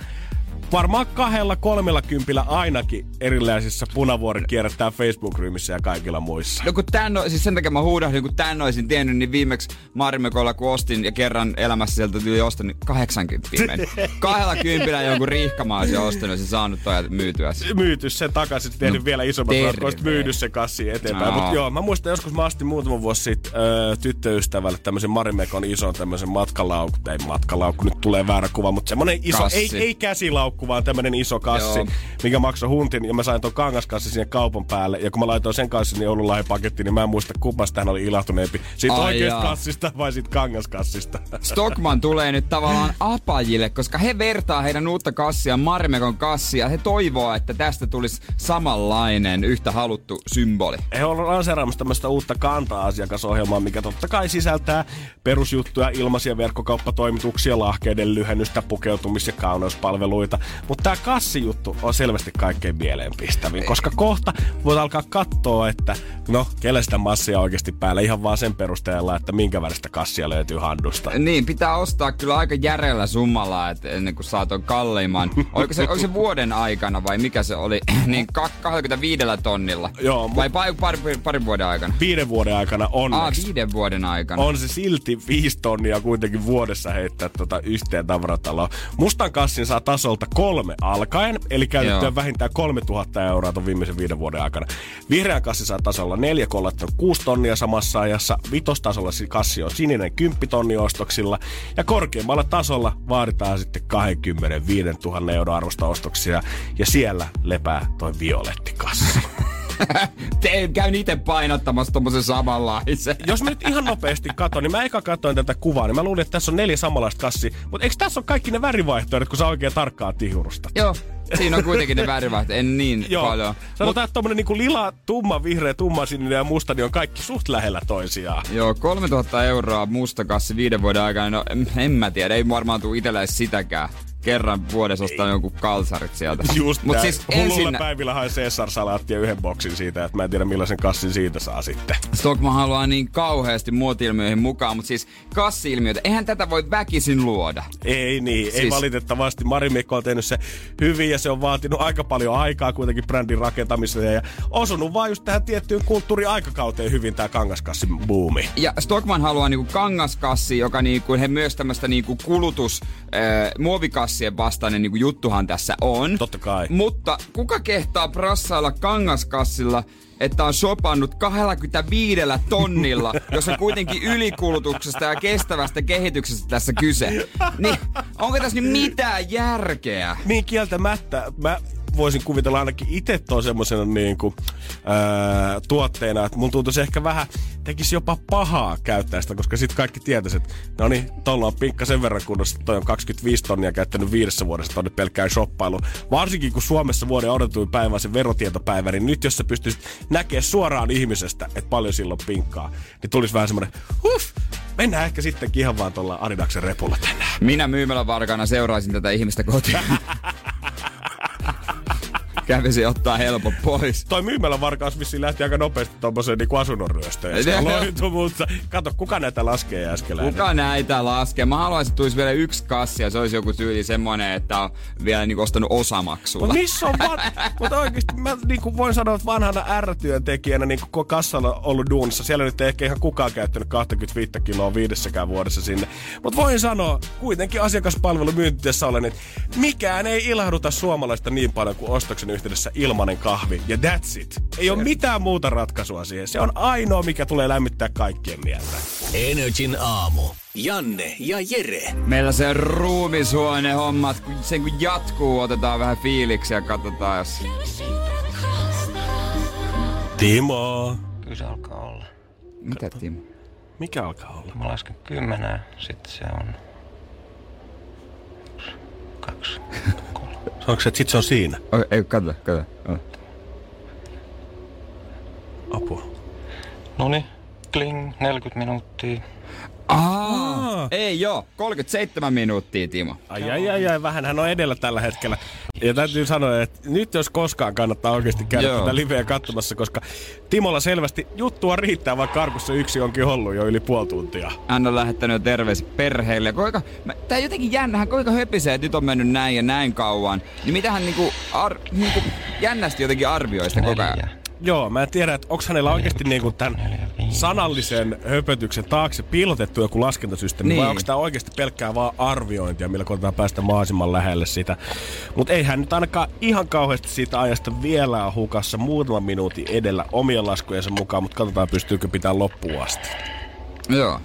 varmaan kahdella, kolmella kympillä ainakin erilaisissa punavuoren kierrättää Facebook-ryhmissä ja kaikilla muissa. No kun tän, siis sen takia mä huudahdin, kun tän olisin tiennyt, niin viimeksi Marimekolla kun ostin ja kerran elämässä sieltä tuli ostin, niin 80 meni. Kahdella kympillä jonkun riihkamaa olisin ostanut ja saanut toi myytyä. sen. myyty sen takaisin, tehnyt No, vielä isommat terve. ratkaiset, myynyt se kassi eteenpäin. Aa. Mutta joo, mä muistan joskus mä astin muutama vuosi sitten öö, tyttöystävälle tämmöisen Marimekon ison tämmöisen matkalaukku, ei matkalaukku, nyt tulee väärä kuva, mutta semmonen iso, Kassi. ei, ei käsilaukku, vaan tämmönen iso kassi, Joo. mikä maksoi huntin, ja mä sain ton kangaskassi sinne kaupan päälle, ja kun mä laitoin sen kassin niin joululahjapakettiin, niin mä en muista kummasta hän oli ilahtuneempi. Siitä Ai oikeasta jaa. kassista vai siitä kangaskassista. Stockman tulee nyt tavallaan apajille, koska he vertaa heidän uutta kassia Marimekon kassia. He toivoo, että tästä tulisi samanlainen, yhtä haluttu symboli. he on lanseeraamassa tämmöistä uutta kanta-asiakasohjelmaa, mikä totta kai sisältää perusjuttuja, ilmaisia verkkokauppatoimituksia, lahkeiden lyhennystä, pukeutumis- ja kauneuspalveluita. Mutta tämä kassijuttu on selvästi kaikkein mieleenpistävin, koska kohta voit alkaa katsoa, että no, kelle sitä massia oikeasti päällä ihan vaan sen perusteella, että minkä väristä kassia löytyy handusta. Niin, pitää ostaa kyllä aika järeällä summalla, että ennen kuin saat ton kalleimman. Oliko se, oliko se vuoden aikana vai mikä se oli? niin ka- 25 tonnilla. Joo, Vai pari, pari, pari vuoden aikana? Viiden vuoden aikana Aa, onneksi. viiden vuoden aikana. on se silti viisi tonnia kuitenkin vuodessa heittää tota yhteen tavarataloon. Mustan kassin saa tasolta kolme alkaen, eli käytettyä Joo. vähintään 3000 euroa ton viimeisen viiden vuoden aikana. Vihreän kassi saa tasolla neljä, kun kuusi tonnia samassa ajassa. Vitostasolla si- kassi on sininen 10 tonni ostoksilla. Ja korkeimmalla tasolla vaaditaan sitten 25 000 euroa arvosta ostoksia. Ja siellä lepää toi violetti kassi. Te käyn itse painottamassa tommosen samanlaisen. jos mä nyt ihan nopeasti katson, niin mä eka katsoin tätä kuvaa, niin mä luulin, että tässä on neljä samanlaista kassia. Mutta eikö tässä ole kaikki ne värivaihtoehdot, kun sä oikein tarkkaa tihurusta? Joo, siinä on kuitenkin ne värivaihto, en niin Joo. paljon. Sanotaan, että tommonen niinku lila, tumma, vihreä, tumma, sininen ja musta, niin on kaikki suht lähellä toisiaan. Joo, 3000 euroa mustakassi viiden vuoden aikana, no en, en mä tiedä, ei varmaan itellä edes sitäkään. Kerran vuodessa ostaa jonkun kalsarit sieltä. Just Mut näin. siis Hullulla ensin päivillä hain Caesar-salaattia yhden boksin siitä, että mä en tiedä millaisen kassin siitä saa sitten. Stockman haluaa niin kauheasti muoti-ilmiöihin mukaan, mutta siis kassi-ilmiötä, eihän tätä voi väkisin luoda. Ei niin, ei Siis- valitettavasti. Mari Mikko on tehnyt se hyvin ja se on vaatinut aika paljon aikaa kuitenkin brändin rakentamiseen ja osunut vaan just tähän tiettyyn kulttuuriaikakauteen hyvin tää kangaskassin buumi. Ja Stockman haluaa niinku kangaskassi, joka niinku, he myös tämmöistä niinku kulutus, äh, muovikassien vastainen niinku juttuhan tässä on. Totta kai. Mutta kuka kehtaa prassailla kangaskassilla, että on shopannut 25 tonnilla, jos on kuitenkin ylikulutuksesta ja kestävästä kehityksestä tässä kyse. Niin onko tässä nyt mitään järkeä? Niin kieltämättä. Mä voisin kuvitella ainakin itse tuon semmoisena niin kuin, tuotteena, että mun tuntuisi ehkä vähän, tekisi jopa pahaa käyttää sitä, koska sitten kaikki tietäisi, että no niin, tuolla on pinkka sen verran kunnossa, toi on 25 tonnia käyttänyt viidessä vuodessa tonne pelkkään shoppailu. Varsinkin kun Suomessa vuoden odotuin päivä on se verotietopäivä, niin nyt jos sä pystyisit näkemään suoraan ihmisestä, että paljon silloin pinkkaa, niin tulisi vähän semmoinen, huff, mennään ehkä sittenkin ihan vaan tuolla Adidaksen repulla tänään. Minä myymälävarkana seuraisin tätä ihmistä kotiin. kävisi ottaa helpot pois. Toi myymälä varkaus vissiin lähti aika nopeasti tommoseen niin asunnon ryöstöön. Mutta kato, kuka näitä laskee Jääskeläinen? Kuka näitä laskee? Mä haluaisin, että tulisi vielä yksi kassi ja se olisi joku tyyli semmoinen, että on vielä niinku ostanut osamaksulla. Mutta missä on van... Mutta oikeesti mä niinku voin sanoa, että vanhana R-työntekijänä niinku koko kassalla ollut duunissa. Siellä nyt ei ehkä ihan kukaan käyttänyt 25 kiloa viidessäkään vuodessa sinne. Mutta voin sanoa, kuitenkin asiakaspalvelu myyntitiessä olen, että mikään ei ilahduta suomalaista niin paljon kuin ostoksen yhteydessä ilmanen kahvi. Ja that's it. Ei ole mitään muuta ratkaisua siihen. Se on ainoa, mikä tulee lämmittää kaikkien mieltä. Energin aamu. Janne ja Jere. Meillä se ruumishuone hommat, kun sen kun jatkuu, otetaan vähän fiiliksi ja katsotaan, jos... Timo. Kyllä se alkaa olla. Mitä Timo? Mikä alkaa olla? Mä lasken kymmeneen, sitten se on... Yksi, kaksi, kolme. Onko se, että sit se on siinä? Ei, kato, kato. Apua. Noni, kling, 40 minuuttia. Aa, ei joo, 37 minuuttia Timo. Ai, ai, ai, ai, vähän hän on edellä tällä hetkellä. Ja täytyy sanoa, että nyt jos koskaan kannattaa oikeasti käydä Joo. tätä liveä katsomassa, koska Timolla selvästi juttua riittää, vaikka karkussa yksi onkin ollut jo yli puoli tuntia. Hän on lähettänyt jo terveiset perheelle. Kuinka, mä, tää jotenkin jännä, hän kuinka höpisee, että nyt on mennyt näin ja näin kauan. Niin mitä hän niinku, ar, niinku jännästi jotenkin arvioi sitä koko ajan. Joo, mä en tiedä, että onko hänellä oikeasti niinku tämän sanallisen höpötyksen taakse piilotettu joku laskentasysteemi, niin. vai onko tämä oikeasti pelkkää vaan arviointia, millä koitetaan päästä mahdollisimman lähelle sitä. Mutta ei hän nyt ainakaan ihan kauheasti siitä ajasta vielä ole hukassa muutaman minuutin edellä omien laskujensa mukaan, mutta katsotaan pystyykö pitää loppuun asti. Joo.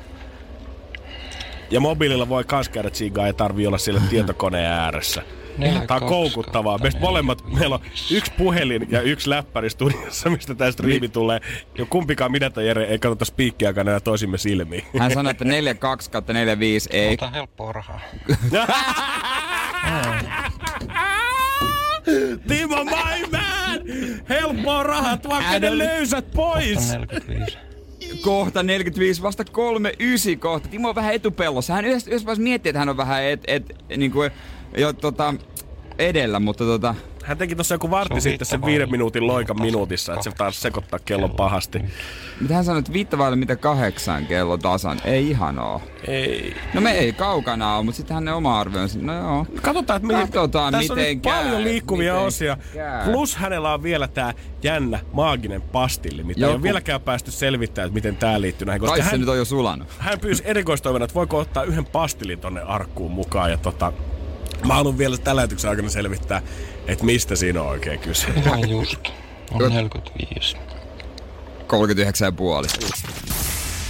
Ja mobiililla voi kans käydä tsiigaa, ei tarvii olla siellä tietokoneen ääressä. Neljä, Tämä on kaksi, koukuttavaa. Meistä molemmat, meillä on yksi puhelin ja yksi läppäri studiossa, mistä tämä striimi tulee. Ja kumpikaan minä tai Jere ei katsota spiikkiäkään enää toisimme silmiin. Hän sanoi, että 42 kautta 45 ei. Ota helppoa rahaa. Timo, my man! Helppoa rahat, vaikka ne löysät pois! 45. Kohta 45, vasta 39 kohta. Timo on vähän etupellossa. Hän yhdessä, yhdessä vaiheessa miettii, että hän on vähän et, et, niin kuin, jo, tota, edellä, mutta tota, Hän teki tuossa joku vartti Se sitten sen viiden minuutin loikan minuutissa, että se taas sekoittaa kellon pahasti. mitä hän sanoi, että viittä vaille mitä kahdeksan kello tasan. Ei ihan oo. Ei. No me ei kaukana ole, mutta sitten hänen oma arvionsa. No joo. Katsotaan, että miten, Katsotaan, tässä miten on nyt käy, paljon liikkuvia miten osia. käy. Plus hänellä on vielä tää jännä maaginen pastilli, mitä ei Joku- ole vieläkään päästy selvittämään, että miten tää liittyy näihin. Koska Kai se hän, nyt on jo sulanut. hän pyysi erikoistoimena, että voiko ottaa yhden pastillin tonne arkkuun mukaan. Ja tota, mä haluan vielä tällä lähetyksen aikana selvittää, että mistä siinä on oikein kyse. Ihan just. On 45. 39 ja puoli.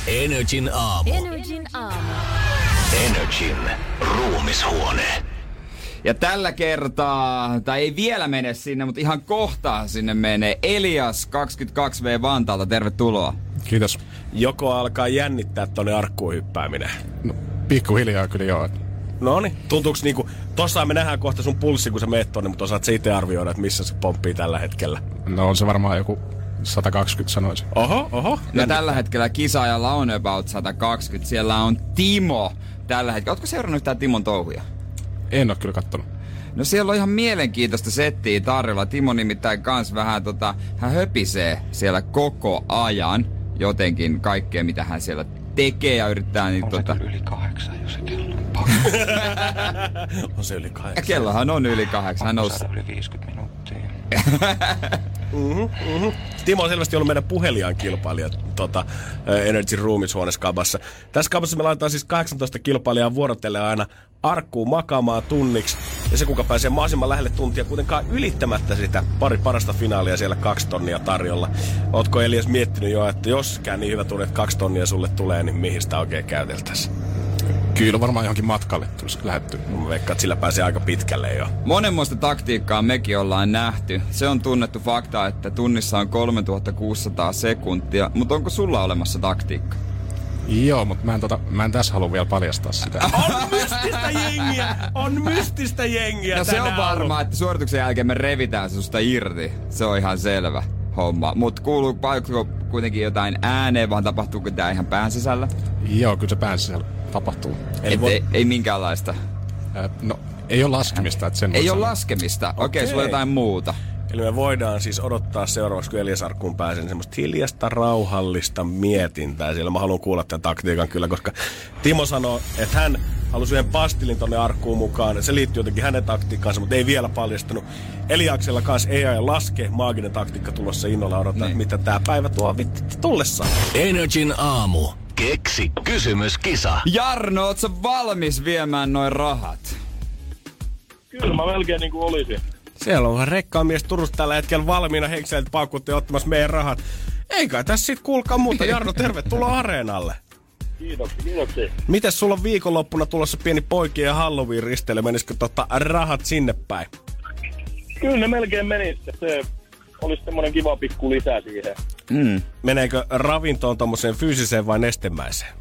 Energin aamu. Energin aamu. Energin ruumishuone. Ja tällä kertaa, tai ei vielä mene sinne, mutta ihan kohta sinne menee Elias 22V Vantaalta. Tervetuloa. Kiitos. Joko alkaa jännittää tonne arkkuun hyppääminen? No, pikkuhiljaa kyllä joo. No niin. Tuntuuks niinku, tossa me nähdään kohta sun pulssi, kun sä meet tonne, mutta osaat sä itse arvioida, että missä se pomppii tällä hetkellä. No on se varmaan joku 120 sanoisin. Oho, oho. No tällä hetkellä kisaajalla on about 120. Siellä on Timo tällä hetkellä. Ootko seurannut yhtään Timon touhuja? En oo kyllä kattonut. No siellä on ihan mielenkiintoista settiä tarjolla. Timo nimittäin kans vähän tota, hän höpisee siellä koko ajan jotenkin kaikkea, mitä hän siellä tekee ja yrittää niin On se tota... kyllä yli kahdeksan, jos se kello on On se yli Ja kahdeksan. kellohan on yli kahdeksan. Hän saada yli 50 minuuttia. Timo on selvästi ollut meidän puheliaan kilpailija eh, Energy Roomishuoneskabassa. Tässä kabassa me laitetaan siis 18 kilpailijaa vuorotellen aina arkkuun makaamaan tunniksi. Ja se, kuka pääsee mahdollisimman lähelle tuntia, kuitenkaan ylittämättä sitä pari parasta finaalia siellä kaksi tonnia tarjolla. Ootko Elias miettinyt jo, että jos käy niin hyvä tunne, että kaksi tonnia sulle tulee, niin mihin sitä oikein käyteltäisiin? Kyllä varmaan johonkin matkalle tulisi lähetty. Mä veikkaan, että sillä pääsee aika pitkälle jo. Monenmoista taktiikkaa mekin ollaan nähty. Se on tunnettu fakta, että tunnissa on 3600 sekuntia. Mutta onko sulla olemassa taktiikka? Joo, mutta mä en, tota, mä en tässä halua vielä paljastaa sitä. On mystistä jengiä! On mystistä jengiä No se on varmaa, että suorituksen jälkeen me revitään se susta irti. Se on ihan selvä homma. Mutta kuuluu paljon kuitenkin jotain ääneen, vaan tapahtuuko tää ihan pään sisällä? Joo, kyllä se pään sisällä tapahtuu. Eli Et voi- ei, ei minkäänlaista. Äh, no, ei ole laskemista, että sen Ei ole sanoa. laskemista. Okei, okay, Okei. sulla on jotain muuta. Eli me voidaan siis odottaa seuraavaksi, kun Elias Arkkuun pääsen, semmoista hiljasta, rauhallista mietintää. Siellä mä haluan kuulla tämän taktiikan kyllä, koska Timo sanoo, että hän halusi yhden pastilin tonne arkkuun mukaan. Se liittyy jotenkin hänen taktiikkaansa, mutta ei vielä paljastanut. Eliaksella kanssa ei aja laske, maaginen taktiikka tulossa innolla odottaa, niin. mitä tämä päivä tuo vitti tullessaan. Energin aamu. Keksi kysymyskisa. Jarno, oot sä valmis viemään noin rahat? Kyllä mä melkein niin kuin olisin. Siellä on rekkaamies Turusta tällä hetkellä valmiina henkselät paukutti ottamassa meidän rahat. Eikä tässä sit kuulkaa muuta. Jarno, tervetuloa areenalle. Kiitoksia, kiitoksia. Mites sulla on viikonloppuna tulossa pieni poikien ja Halloween risteily? Menisikö tota rahat sinne päin? Kyllä ne melkein meni. Se olisi semmoinen kiva pikku lisä siihen. Mm. Meneekö ravintoon tommoseen fyysiseen vai nestemäiseen?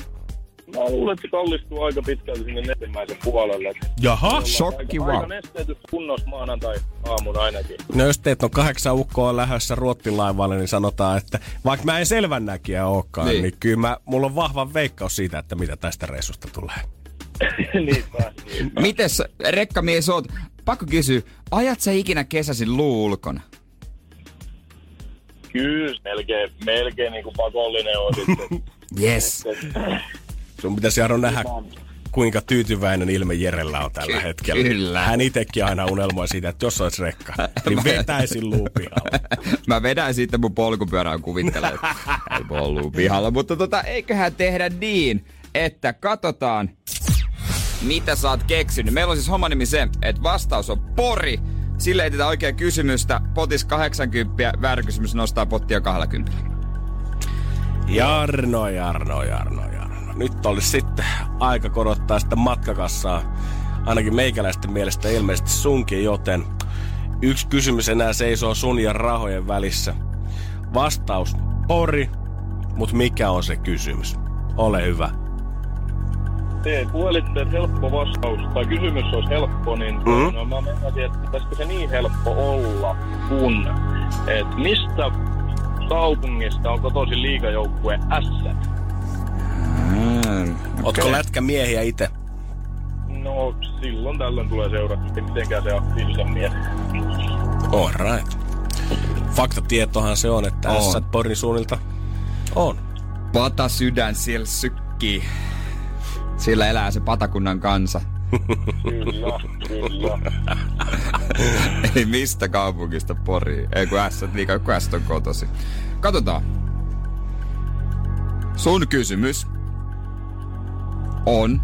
Mä luulen, että se kallistuu aika pitkälti sinne nestemäisen puolelle. Jaha, Shokki aika, wow. aika nesteytys kunnossa maanantai aamun ainakin. No jos teet on kahdeksan ukkoa lähdössä ruottilaivalle, niin sanotaan, että vaikka mä en selvännäkijä olekaan, niin, Niin. niin kyllä mä, mulla on vahva veikkaus siitä, että mitä tästä reissusta tulee. niinpä, niinpä. Mites rekkamies oot? Pakko kysyä, ajat sä ikinä kesäsin luu ulkona? Kyllä, melkein, melkein niin kuin pakollinen on sitten. Yes. Sun pitäisi Jaro nähdä, kuinka tyytyväinen ilme Jerellä on tällä hetkellä. kyllä. Hän itsekin aina unelmoi siitä, että jos olisi rekka, niin vetäisin luupihalle. Mä vedän siitä mun polkupyörää ja kuvittelen, että ei voi luu pihalla. Mutta tota, eiköhän tehdä niin, että katsotaan, mitä sä oot keksinyt. Meillä on siis homma nimi se, että vastaus on pori. Sille ei tätä oikea kysymystä. Potis 80, väärä kysymys nostaa pottia 20. Jarno, Jarno, Jarno, Jarno. Nyt olisi sitten aika korottaa sitä matkakassaa. Ainakin meikäläisten mielestä ilmeisesti sunkin, joten yksi kysymys enää seisoo sun ja rahojen välissä. Vastaus pori, mutta mikä on se kysymys? Ole hyvä. Te kuulitte, että helppo vastaus tai kysymys olisi helppo, niin Mhm. no, mä menisin, että pitäisikö se niin helppo olla, kun että mistä kaupungista on kotoisin liigajoukkue S? Mm, Ootko lätkämiehiä itse? No silloin tällöin tulee seurattu, mitenkään se aktiivisen mies. All right. Faktatietohan se on, että On. S Porin suunnilta on. Pata sydän siellä sykkii. Sillä elää se patakunnan kansa. Kyllä, kyllä. Ei mistä kaupungista Poriin. Ei kun S, liikaa kun S on kotosi. Katsotaan. Sun kysymys on...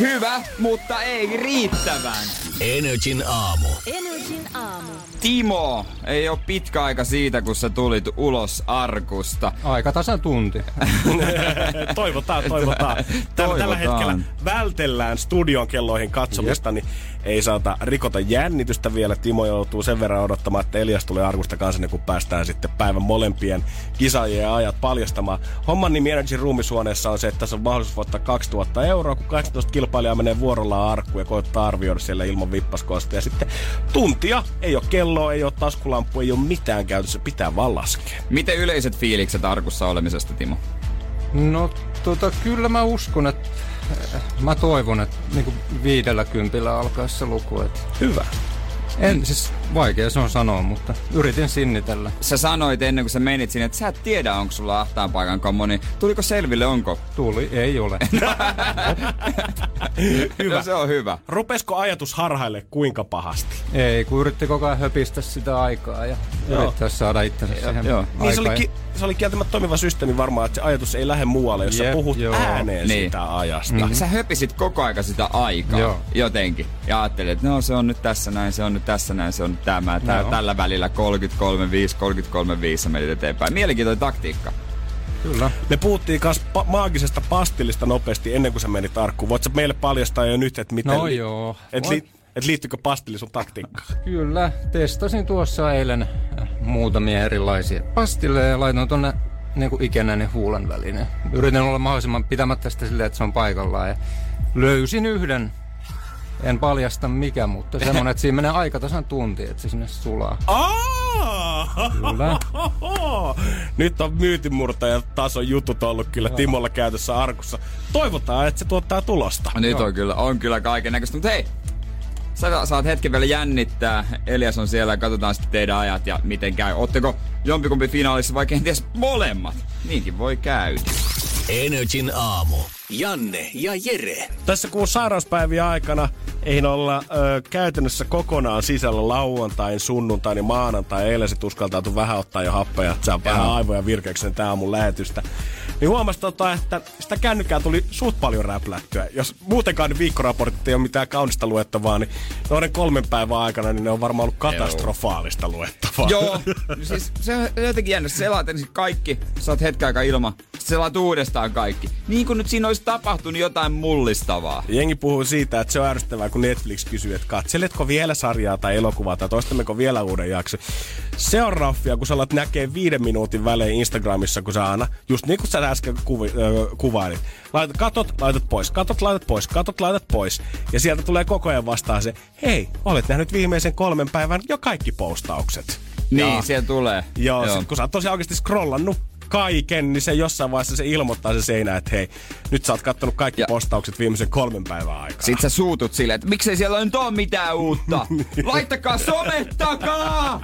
Hyvä, mutta ei riittävän. Energin aamu. Energin aamu. Timo, ei ole pitkä aika siitä, kun sä tulit ulos arkusta. Aika tasan tunti. toivotaan, toivotaan. Tällä, tällä hetkellä vältellään studion kelloihin katsomista, niin ei saata rikota jännitystä vielä. Timo joutuu sen verran odottamaan, että Elias tulee arkusta kanssa, ennen kuin päästään sitten päivän molempien kisaajien ajat paljastamaan. Homman nimi Energy Roomisuoneessa on se, että tässä on mahdollisuus voittaa 2000 euroa, kun 18 kilpailijaa menee vuorollaan arkkuun ja koittaa arvioida siellä ilman vippaskosta. Ja sitten tuntia, ei ole kelloa, ei ole taskulampu, ei ole mitään käytössä, pitää vaan laskea. Miten yleiset fiilikset arkussa olemisesta, Timo? No tota, kyllä mä uskon, että äh, mä toivon, että niin viidellä kympillä alkaisi se luku. Että Hyvä. En, siis vaikea se on sanoa, mutta yritin sinnitellä. Sä sanoit ennen kuin sä menit sinne, että sä et tiedä, onko sulla ahtaan paikan kommo, niin tuliko selville, onko? Tuli, ei ole. Hyvä. No, se on hyvä. Rupesko ajatus harhaille kuinka pahasti? ei, kun yritti koko ajan höpistä sitä aikaa ja Joo. yrittää saada itsensä siihen joo. Niin se oli, ki- se oli kieltämättä toimiva systeemi varmaan, että se ajatus ei lähde muualle, jos sä Jep, puhut joo. ääneen Niin. sitä ajasta. Mm. Sä höpisit koko aika sitä aikaa Joo. jotenkin. Ja ajattelit, että no se on nyt tässä näin, se on nyt tässä näin, se on nyt tämä. Tää, Joo. tällä välillä 33, 5, 33, 5 sä menit eteenpäin. Mielenkiintoinen taktiikka. Kyllä. Me puhuttiin kans pa- maagisesta pastillista nopeasti ennen kuin sä menit arkkuun. Voit sä meille paljastaa jo nyt, että miten... No joo. Et, li- et liittyykö pastilli sun taktiikkaan? Kyllä, testasin tuossa eilen äh, muutamia erilaisia pastilleja ja laitoin tonne niin kuin ikenäinen huulen väliin. Yritän olla mahdollisimman pitämättä sitä silleen, että se on paikallaan. Ja löysin yhden, en paljasta mikä, mutta semmonen, että siinä menee aika tasan tunti, että se sinne sulaa. Aa! Kyllä. Nyt on myytinmurtaja tason jutut ollut kyllä Timolla käytössä arkussa. Toivotaan, että se tuottaa tulosta. Nyt on kyllä, on kyllä kaiken näköistä. Mutta hei, sä saat hetken vielä jännittää. Elias on siellä ja katsotaan sitten teidän ajat ja miten käy. Ootteko jompikumpi finaalissa vai kenties molemmat? Niinkin voi käydä. Energin aamu. Janne ja Jere. Tässä kuun sairauspäivien aikana ei olla ö, käytännössä kokonaan sisällä lauantain, sunnuntain ja maanantai. Eilen sit uskaltautu vähän ottaa jo happeja, että saa vähän aivoja virkeyksen tää aamun lähetystä. Niin huomasi tota, että sitä kännykkää tuli suht paljon räplättyä. Jos muutenkaan ne viikkoraportit ei ole mitään kaunista luettavaa, niin noiden kolmen päivän aikana niin ne on varmaan ollut katastrofaalista luettavaa. Joo, siis se on jotenkin jännä. Selaat ensin kaikki, saat hetken aikaa ilman, sitten selaat uudestaan kaikki. Niin kuin nyt siinä olisi tapahtunut jotain mullistavaa. Jengi puhuu siitä, että se on ärsyttävää, kun Netflix kysyy, että katseletko vielä sarjaa tai elokuvaa tai toistammeko vielä uuden jakso. Se on raffia, kun sä alat näkee viiden minuutin välein Instagramissa, kun sä aina, just niin kuin sä äsken kuvi, ö, kuvailit. Laitat, katot, laitat pois, katot, laitat pois, katot, laitat pois. Ja sieltä tulee koko ajan vastaan se, hei, olet nähnyt viimeisen kolmen päivän jo kaikki postaukset. Niin, Ja- siellä tulee. Joo, Sit, kun sä oot tosiaan oikeasti scrollannut kaiken, niin se jossain vaiheessa se ilmoittaa se seinä, että hei, nyt sä oot kattonut kaikki Ja- postaukset viimeisen kolmen päivän aikana. Sitten sä suutut silleen, että miksei siellä nyt ole mitään uutta. Laittakaa somettakaa!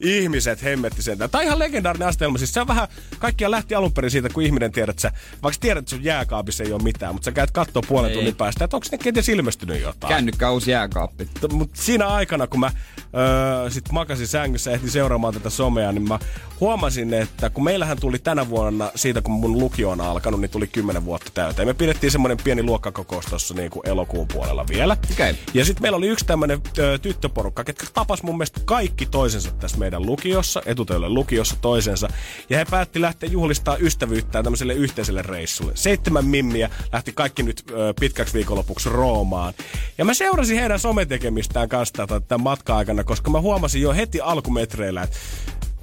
Ihmiset hemmetti sen. Tämä on ihan legendaarinen astelma. Siis se on vähän, kaikkia lähti alun perin siitä, kun ihminen tiedät, että sä, vaikka tiedät, että sun jääkaapissa ei ole mitään, mutta sä käyt kattoo puolen Ei. tunnin päästä, että onko ne kenties ilmestynyt jotain. Kännykkä uusi jääkaappi. Mutta siinä aikana, kun mä öö, sit makasin sängyssä ja ehtin seuraamaan tätä somea, niin mä huomasin, että kun meillähän tuli tänä vuonna, siitä kun mun lukio on alkanut, niin tuli 10 vuotta täyteen. Me pidettiin semmoinen pieni luokkakokous tuossa niin kuin elokuun puolella vielä. Okei. Ja sitten meillä oli yksi tämmöinen tyttöporukka, ketkä tapas mun mielestä kaikki toisensa tässä meidän lukiossa, etutöille lukiossa toisensa. Ja he päätti lähteä juhlistaa ystävyyttään tämmöiselle yhteiselle reissulle. Seitsemän mimmiä lähti kaikki nyt ö, pitkäksi viikonlopuksi Roomaan. Ja mä seurasin heidän sometekemistään kanssa tämän matka-aikana, koska mä huomasin jo heti alkumetreillä, että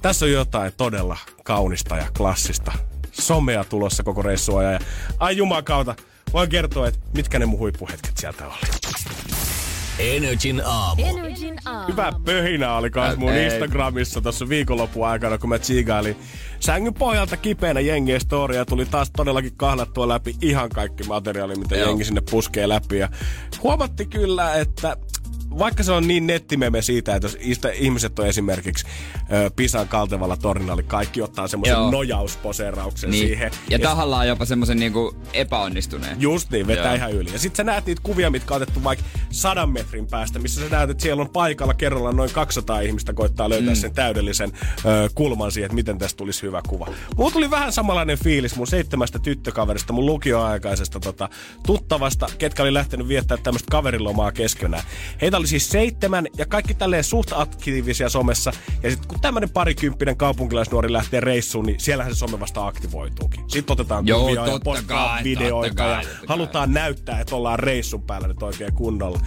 tässä on jotain todella kaunista ja klassista. Somea tulossa koko reissua ja ai jumakauta, voin kertoa, että mitkä ne mun huippuhetket sieltä oli. Energin aamu. Energin aamu. Hyvä pöhinä oli kans mun Ei. Instagramissa tuossa viikonlopun aikana, kun mä tsiigailin sängyn pohjalta kipeänä jengiä storia. Tuli taas todellakin kahlattua läpi ihan kaikki materiaali, mitä Joo. jengi sinne puskee läpi. Ja huomatti kyllä, että vaikka se on niin nettimeme siitä, että jos ihmiset on esimerkiksi ö, Pisan kaltevalla tornilla, niin kaikki ottaa semmoisen Joo. nojausposerauksen Niin. siihen. Ja tahallaan jopa semmosen niinku epäonnistuneen. Just niin, vetää Joo. ihan yli. Ja sit sä näet niitä kuvia, mitkä on otettu vaikka sadan metrin päästä, missä sä näet, että siellä on paikalla kerralla noin 200 ihmistä koittaa löytää mm. sen täydellisen ö, kulman siihen, että miten tästä tulisi hyvä kuva. Mulla tuli vähän samanlainen fiilis mun seitsemästä tyttökaverista, mun lukioaikaisesta tota, tuttavasta, ketkä oli lähtenyt viettää tämmöistä kaverilomaa keskenään. Heitä oli siis seitsemän ja kaikki tälleen suht aktiivisia somessa. Ja sitten kun tämmönen parikymppinen kaupunkilaisnuori lähtee reissuun, niin siellähän se some vasta aktivoituukin. Sitten otetaan Joo, kuvia ja kai, videoita kai, ja kai. halutaan näyttää, että ollaan reissun päällä nyt oikein kunnolla.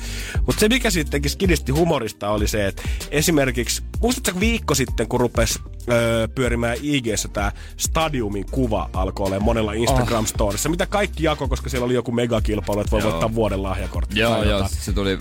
Mutta se, mikä sittenkin skidisti humorista, oli se, että esimerkiksi, muistatko viikko sitten, kun rupesi öö, pyörimään IG-ssä tämä Stadiumin kuva alkoi olla monella Instagram-storissa, mitä kaikki jako, koska siellä oli joku megakilpailu, että voi Joo. voittaa vuoden lahjakortti. Joo, joo, se tuli,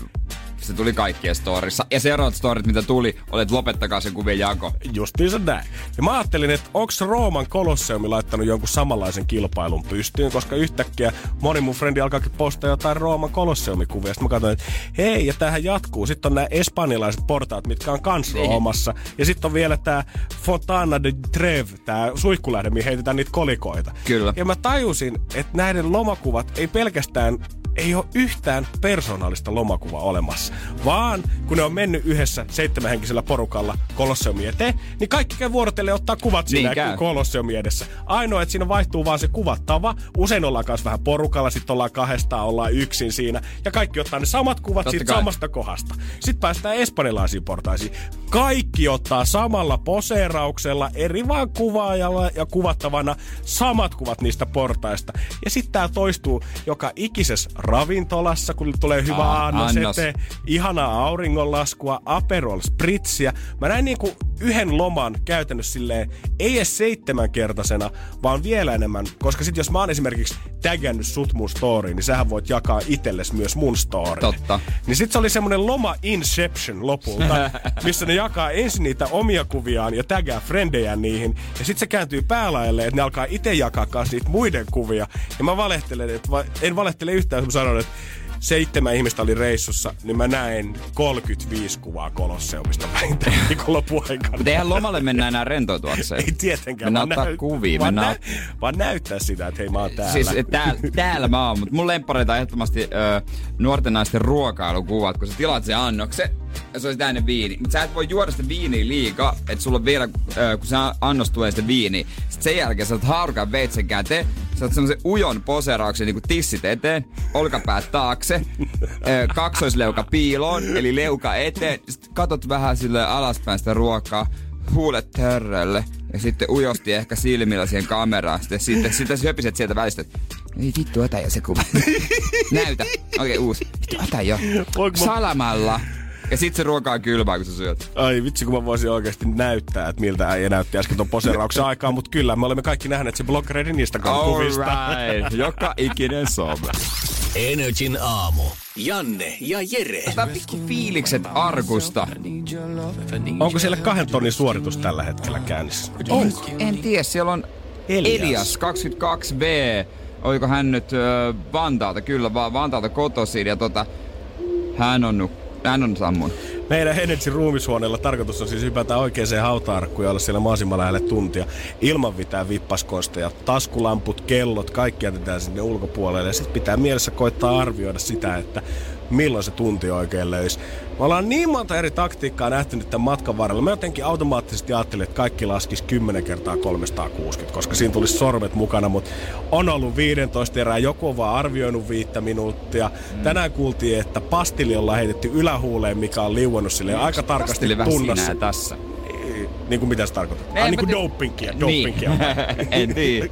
se tuli kaikkien storissa. Ja seuraavat storit, mitä tuli, oli, että lopettakaa se kuvien jako. Justiinsa näin. Ja mä ajattelin, että onko Rooman Kolosseumi laittanut jonkun samanlaisen kilpailun pystyyn, koska yhtäkkiä moni mun frendi alkaakin postaa jotain Rooman Kolosseumikuvia. Sitten mä katsoin, että hei, ja tämähän jatkuu. Sitten on nämä espanjalaiset portaat, mitkä on kans Niin. Roomassa. Ja sitten on vielä tämä Fontana de Trev, tämä suihkulähde, mihin heitetään niitä kolikoita. Kyllä. Ja mä tajusin, että näiden lomakuvat ei pelkästään ei ole yhtään persoonallista lomakuvaa olemassa. Vaan kun ne on mennyt yhdessä seitsemänhenkisellä porukalla Kolosseumi eteen, niin kaikki käy vuorotellen ottaa kuvat siinä Niin. Kolosseumi edessä. Ainoa, että siinä vaihtuu vaan se kuvattava. Usein ollaan kanssa vähän porukalla, sitten ollaan kahdestaan, ollaan yksin siinä. Ja kaikki ottaa ne samat kuvat Totta siitä kai. samasta kohdasta. Sitten päästään espanjalaisiin portaisiin. Kaikki ottaa samalla poseerauksella, eri vaan kuvaajalla ja kuvattavana samat kuvat niistä portaista. Ja sitten tää toistuu joka ikisessä ravintolassa, kun tulee hyvä Aa, annos, annos. eteen, ihanaa auringonlaskua, Aperol Spritzia. Mä näin niinku yhden loman käytännössä silleen, ei edes seitsemänkertaisena, vaan vielä enemmän. Koska sit jos mä oon esimerkiksi tägännyt sut mun storyin, niin sähän voit jakaa itelles myös mun story. Totta. Niin sit se oli semmonen loma Inception lopulta, missä ne jakaa ensin niitä omia kuviaan ja tägää frendejä niihin. Ja sit se kääntyy päälaelle, että ne alkaa itse jakaa niitä muiden kuvia. Ja mä valehtelen, että va- en valehtele yhtään, sanon, että seitsemän ihmistä oli reissussa, niin mä näin 35 kuvaa Kolosseumista vähintään viikonloppuaikana. Mutta eihän lomalle mennä enää rentoutuakseen. Ei tietenkään. Mennään ottaa kuvia, Vaan, mennään nä- vaan näyttää sitä, että hei mä oon täällä. Siis et täällä, mä oon, mutta mun lempareita on ehdottomasti ö, nuorten naisten ruokailukuvat, kun sä tilaat sen annoksen, se on täynnä viini. Mutta sä et voi juoda sitä viiniä liikaa, että sulla on vielä, ö, kun se annos tulee sitä viiniä. Sitten sen jälkeen sä oot haarukan veitsen käteen, sä oot semmosen ujon poserauksen niin kuin tissit eteen, olkapäät taakse, ö, kaksoisleuka piiloon, eli leuka eteen. Sitten katot vähän sille alaspäin sitä ruokaa, huulet törrölle ja sitten ujosti ehkä silmillä siihen kameraan. Sitten, sitten, sitten sä höpiset sieltä välistä, ei vittu, ota jo se kuva. Näytä. Okei, okay, uusi. Vittu, ota jo. Salamalla. Ja sit se ruoka on kylmää, kun sä syöt. Ai vitsi, kun mä voisin oikeasti näyttää, että miltä äijä näytti äsken ton poserauksen aikaa, mutta kyllä, me olemme kaikki nähneet se bloggereiden Instagram-kuvista. Alright. Joka ikinen some. Energin aamu. Janne ja Jere. Tää pikku fiilikset arkusta. Onko siellä kahden tonnin suoritus tällä hetkellä käynnissä? Onko? En tiedä, siellä on Elias. Elias, 22V. Oliko hän nyt ö, Vantaalta? Kyllä, vaan Vantaalta kotoisin. Ja tota, hän on, hän on sammunut. Meidän Energy ruumishuoneella tarkoitus on siis hypätä oikeaan hautaarkkuun ja olla siellä mahdollisimman lähelle tuntia. Ilman mitään vippaskonsteja. Taskulamput, kellot, kaikki jätetään sinne ulkopuolelle. Ja sitten pitää mielessä koittaa arvioida sitä, että milloin se tunti oikein löysi. Me ollaan niin monta eri taktiikkaa nähty nyt tämän matkan varrella. Mä jotenkin automaattisesti ajattelin, että kaikki laskis 10 kertaa 360, koska siinä tulisi sormet mukana, mutta on ollut 15 erää, joku on vaan arvioinut viittä minuuttia. Tänään kuultiin, että pastilli ollaan heitetty ylähuuleen, mikä on liuennut sille aika tarkasti siinä tunnassa. tässä. Niin kuin mitä se tarkoittaa? Ah, niin kuin dopingia, dopingia. Niin. en tiedä.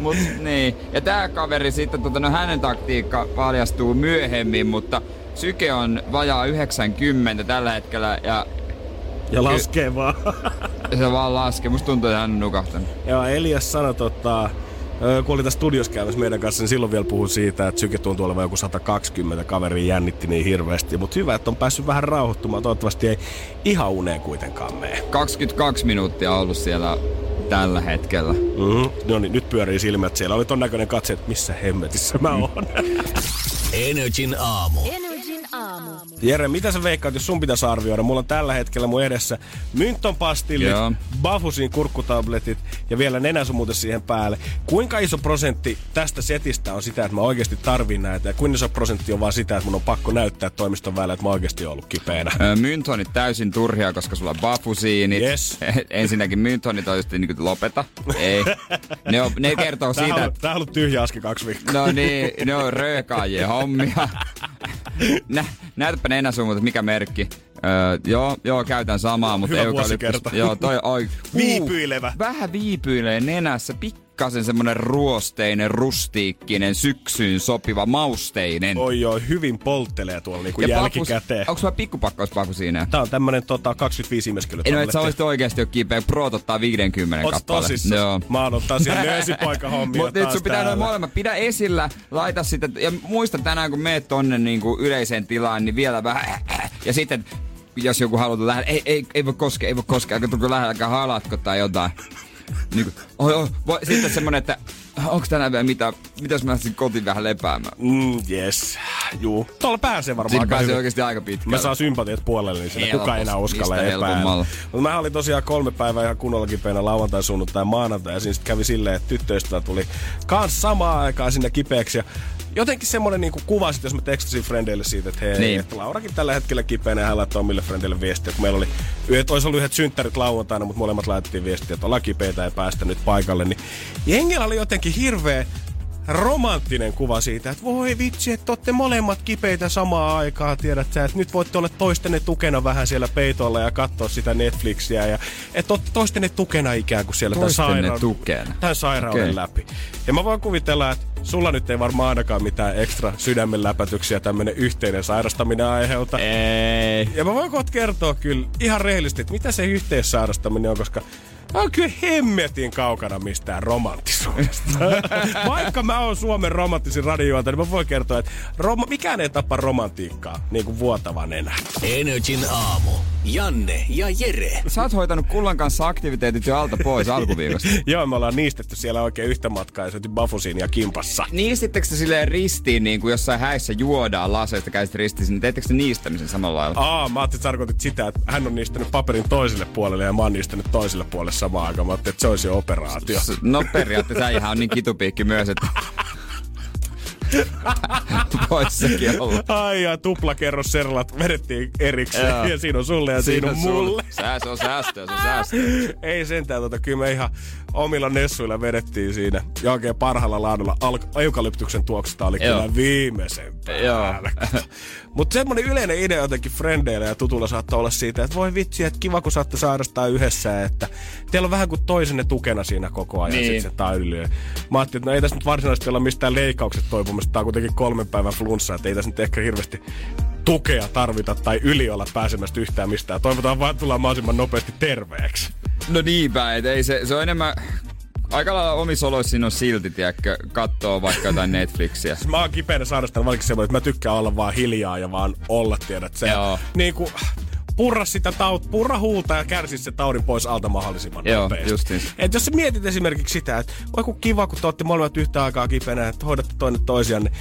Mut niin. Ja tää kaveri sitten, tota, no hänen taktiikka paljastuu myöhemmin, mutta syke on vajaa 90 tällä hetkellä ja ja laskee vaan. se vaan laskee. Musta tuntuu, että hän on nukahtanut. Ja Elias sanoi, tota, kun oli tässä studiossa käymässä meidän kanssa, niin silloin vielä puhui siitä, että syke tuntuu olevan joku 120, kaveri jännitti niin hirveästi. Mutta hyvä, että on päässyt vähän rauhoittumaan. Toivottavasti ei ihan uneen kuitenkaan mene. 22 minuuttia ollut siellä tällä hetkellä. Mm-hmm. No niin, nyt pyörii silmät siellä. Oli ton näköinen katse, että missä hemmetissä mä oon. Energin aamu. Energin aamu. Jere, mitä sä veikkaat, jos sun pitäisi arvioida? Mulla on tällä hetkellä mun edessä Mynton pastillit, Joo. Bafusin kurkkutabletit ja vielä nenäsumuute siihen päälle. Kuinka iso prosentti tästä setistä on sitä, että mä oikeasti tarvin näitä? Ja kuinka iso prosentti on vaan sitä, että mun on pakko näyttää toimiston väellä, että mä oikeasti oon ollut kipeänä? Myntonit täysin turhia, koska sulla on bafusiinit. Yes. Ensinnäkin myntonit on just niin kuin lopeta. Ei. Ne, on, ne kertoo Tää siitä, on, että tää on ollut tyhjä aski kaksi viikkoa. No niin, ne on röökaajien hommia. Nä, näytäpä nenäsumut, mikä merkki. Öö, joo, joo, käytän samaa, mutta Hyvä eukalyptus-. Joo, toi oi. huu, Viipyilevä. Vähän viipyilee nenässä, pikkasen semmonen ruosteinen, rustiikkinen, syksyyn sopiva, mausteinen. Oi joo, hyvin polttelee tuolla niinku Ja jälkikäteen. Onko sulla pikkupakkauspaku siinä? Tää on tämmönen tota, 25 imeskelyt. En ole, että sä olisit oikeesti jo kipeä. Proot ottaa 50 Oot kappale. tosissaan? Joo. Mä oon ottaa siellä nöösipoika hommia Mutta nyt sun pitää noin molemmat. Pidä esillä, laita sitä. Ja muista tänään, kun meet tonne niin kuin yleiseen tilaan, niin vielä vähän. Ja sitten, jos joku haluaa lähellä, ei, ei, ei voi koskea, ei voi koskea, tulko lähellä, älkää halatko tai jotain. Niin kuin, oi, oi, voi, sitten semmonen, että onko tänään vielä mitä, mitäs mä lähtisin kotiin vähän lepäämään. Mm, yes. Juu. Tuolla pääsee varmaan Siinä aika pääsee hyvin. oikeasti aika Mä pitkälle. saan sympatiat puolelle, niin kukaan ei enää uskalla epäillä. Mutta mä olin tosiaan kolme päivää ihan kunnolla kipeänä lauantai, sunnuntai maanantai. Ja siinä sitten kävi silleen, että tyttöystävä tuli kans samaan aikaan sinne kipeäksi. Ja jotenkin semmonen niinku kuva sit, jos mä tekstasin frendeille siitä, että hei, Niin. niin. että Laurakin tällä hetkellä kipeänä ja hän laittoi omille frendeille viestiä. Kun meillä oli, yhdet, olisi ollut yhdet synttärit lauantaina, mutta molemmat laitettiin viestiä, että ollaan kipeitä ja päästä nyt paikalle. Niin jengillä oli jotenkin hirveä romanttinen kuva siitä, että voi vitsi, että olette molemmat kipeitä samaa aikaa, tiedät sä, että nyt voitte olla toistenne tukena vähän siellä peitolla ja katsoa sitä Netflixiä ja että olette toistenne tukena ikään kuin siellä Toistenne tämän sairauden, tukena. tämän sairauden Okei. läpi. Ja mä voin kuvitella, että sulla nyt ei varmaan ainakaan mitään ekstra sydämenläpätyksiä tämmönen yhteinen sairastaminen aiheuta. Ei. Ja mä voin kohta kertoa kyllä ihan rehellisesti, että mitä se yhteissairastaminen on, koska Mä oon kyllä hemmetin kaukana mistään romanttisuudesta. Vaikka mä oon Suomen romanttisin radiojuonta, niin mä voin kertoa, että rom- mikään ei tapa romantiikkaa niin kuin vuotavan enää. Energin aamu. Janne ja Jere. Sä oot hoitanut Kullan kanssa aktiviteetit jo alta pois alkuviikosta. Joo, me ollaan niistetty siellä oikein yhtä matkaa ja syöty bafusiin ja kimpassa. Niistittekö te silleen ristiin, niin kuin jossain häissä juodaan laseista käsit ristiin, niin teettekö te niistämisen samalla lailla? Aa, mä ajattelin, että tarkoitit sitä, että hän on niistänyt paperin toiselle puolelle ja mä oon niistänyt toiselle puolelle samaan aikaan. Mä ajattelin, että se olisi operaatio. No periaatteessa ihan on niin kitupiikki myös, että voisi sekin olla. Ai ja tuplakerros serlat vedettiin erikseen Joo. ja siinä on sulle ja siinä, on mulle. Sää, se on säästöä, se on säästöä. Ei sentään, tota, kyllä me ihan omilla nessuilla vedettiin siinä. Ja oikein parhaalla laadulla al- eukalyptuksen tuoksusta oli Joo. kyllä viimeisen päällä. Mutta semmonen yleinen idea jotenkin frendeillä ja tutulla saattaa olla siitä, että voi vitsi, että kiva kun saatte sairastaa yhdessä, että teillä on vähän kuin toisenne tukena siinä koko ajan Niin. niin. sit se tailyy. Mä ajattelin, että no ei tässä nyt varsinaisesti olla mistään leikkaukset toipumista, tää on kuitenkin kolmen päivän flunssa, että ei tässä nyt ehkä hirveästi tukea tarvita tai yli olla pääsemästä yhtään mistään. Toivotaan vaan tulla mahdollisimman nopeasti terveeksi. No niinpä, et ei se, se on enemmän... Aika lailla omissa oloissa on silti, tiedätkö, kattoo vaikka jotain Netflixiä. Mä oon kipeänä sairastan vaikka semmoinen, että mä tykkään olla vaan hiljaa ja vaan olla, tiedät se. Joo. Niin kuin, purra sitä taut, purra huulta ja kärsi se taudin pois alta mahdollisimman Joo, nopeasti. justiinsa. Et jos sä mietit esimerkiksi sitä, että voi kun kiva, kun te olette molemmat yhtä aikaa kipeänä, että hoidatte toinen toisianne.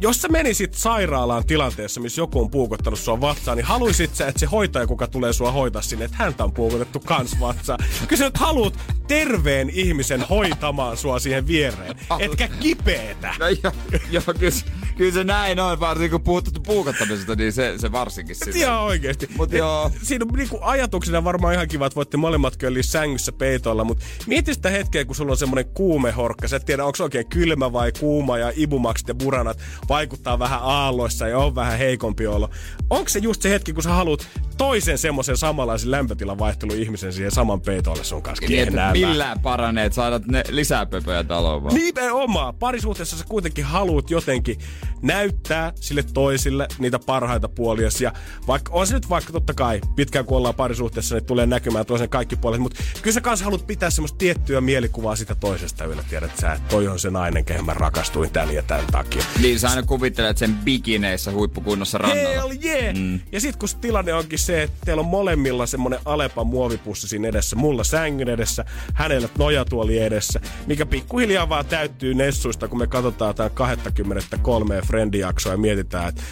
Jos sä menisit sairaalaan tilanteessa, missä joku on puukottanut sua vatsaan, niin haluisit sä, että se hoitaja, kuka tulee sua hoitaa sinne, että häntä on puukotettu kans vatsaan. Kyllä sä nyt haluut terveen ihmisen hoitamaan sua siihen viereen, etkä kipeetä. No joo, joo kyllä, se- kyllä se näin on, varsinkin kun puhuttu puukottamisesta, niin se, se varsinkin sitä. Ihan oikeesti. Mut joo. Siinä on niinku ajatuksena varmaan ihan kiva, että voitte molemmat kölliä sängyssä peitoilla, mutta mieti sitä hetkeä, kun sulla on semmonen kuumehorkka. Sä et tiedä, onko se oikein kylmä vai kuuma ja ibumaksit ja buranat vaikuttaa vähän aalloissa ja on vähän heikompi olo. Onko se just se hetki, kun sä haluat toisen semmoisen samanlaisen lämpötilan vaihtelun ihmisen siihen saman peitolle sun kanssa Niin, että millään paranee, että saadaan ne lisää pöpöjä taloon vaan. Nimenomaan. Parisuhteessa sä kuitenkin haluat jotenkin näyttää sille toisille niitä parhaita puolia. Ja vaikka on se nyt vaikka totta kai, pitkään kun ollaan parisuhteessa, niin tulee näkymään toisen kaikki puolet. Mutta kyllä sä kanssa haluat pitää semmoista tiettyä mielikuvaa sitä toisesta yllä. Tiedät sä, että toi on se nainen, kehen mä rakastuin tän ja tän takia. Niin sä aina kuvittelet sen bikineissä huippukunnossa rannalla. Hell yeah! Mm. Ja sit kun tilanne onkin se, että teillä on molemmilla semmonen Alepan muovipussi siinä edessä, mulla sängyn edessä, hänellä nojatuoli edessä, mikä pikkuhiljaa vaan täyttyy nessuista, kun me katsotaan tämän 23 Friendijaksoa ja mietitään, että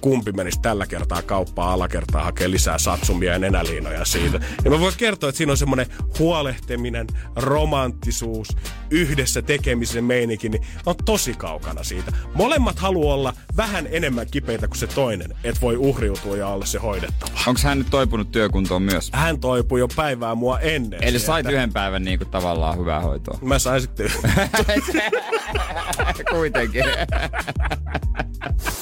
kumpi menisi tällä kertaa kauppaa alakertaa hakee lisää satsumia ja nenäliinoja siitä. Ja mä voin kertoa, että siinä on semmoinen huolehtiminen, romanttisuus, yhdessä tekemisen meininki, niin on tosi kaukana siitä. Molemmat haluaa olla vähän enemmän kipeitä kuin se toinen, että voi uhriutua ja olla se hoidettava. Onko hän nyt toipunut työkuntoon myös? Hän toipui jo päivää mua ennen. Eli sieltä. sait yhden päivän niinku tavallaan hyvää hoitoa. Mä sain sitten Kuitenkin.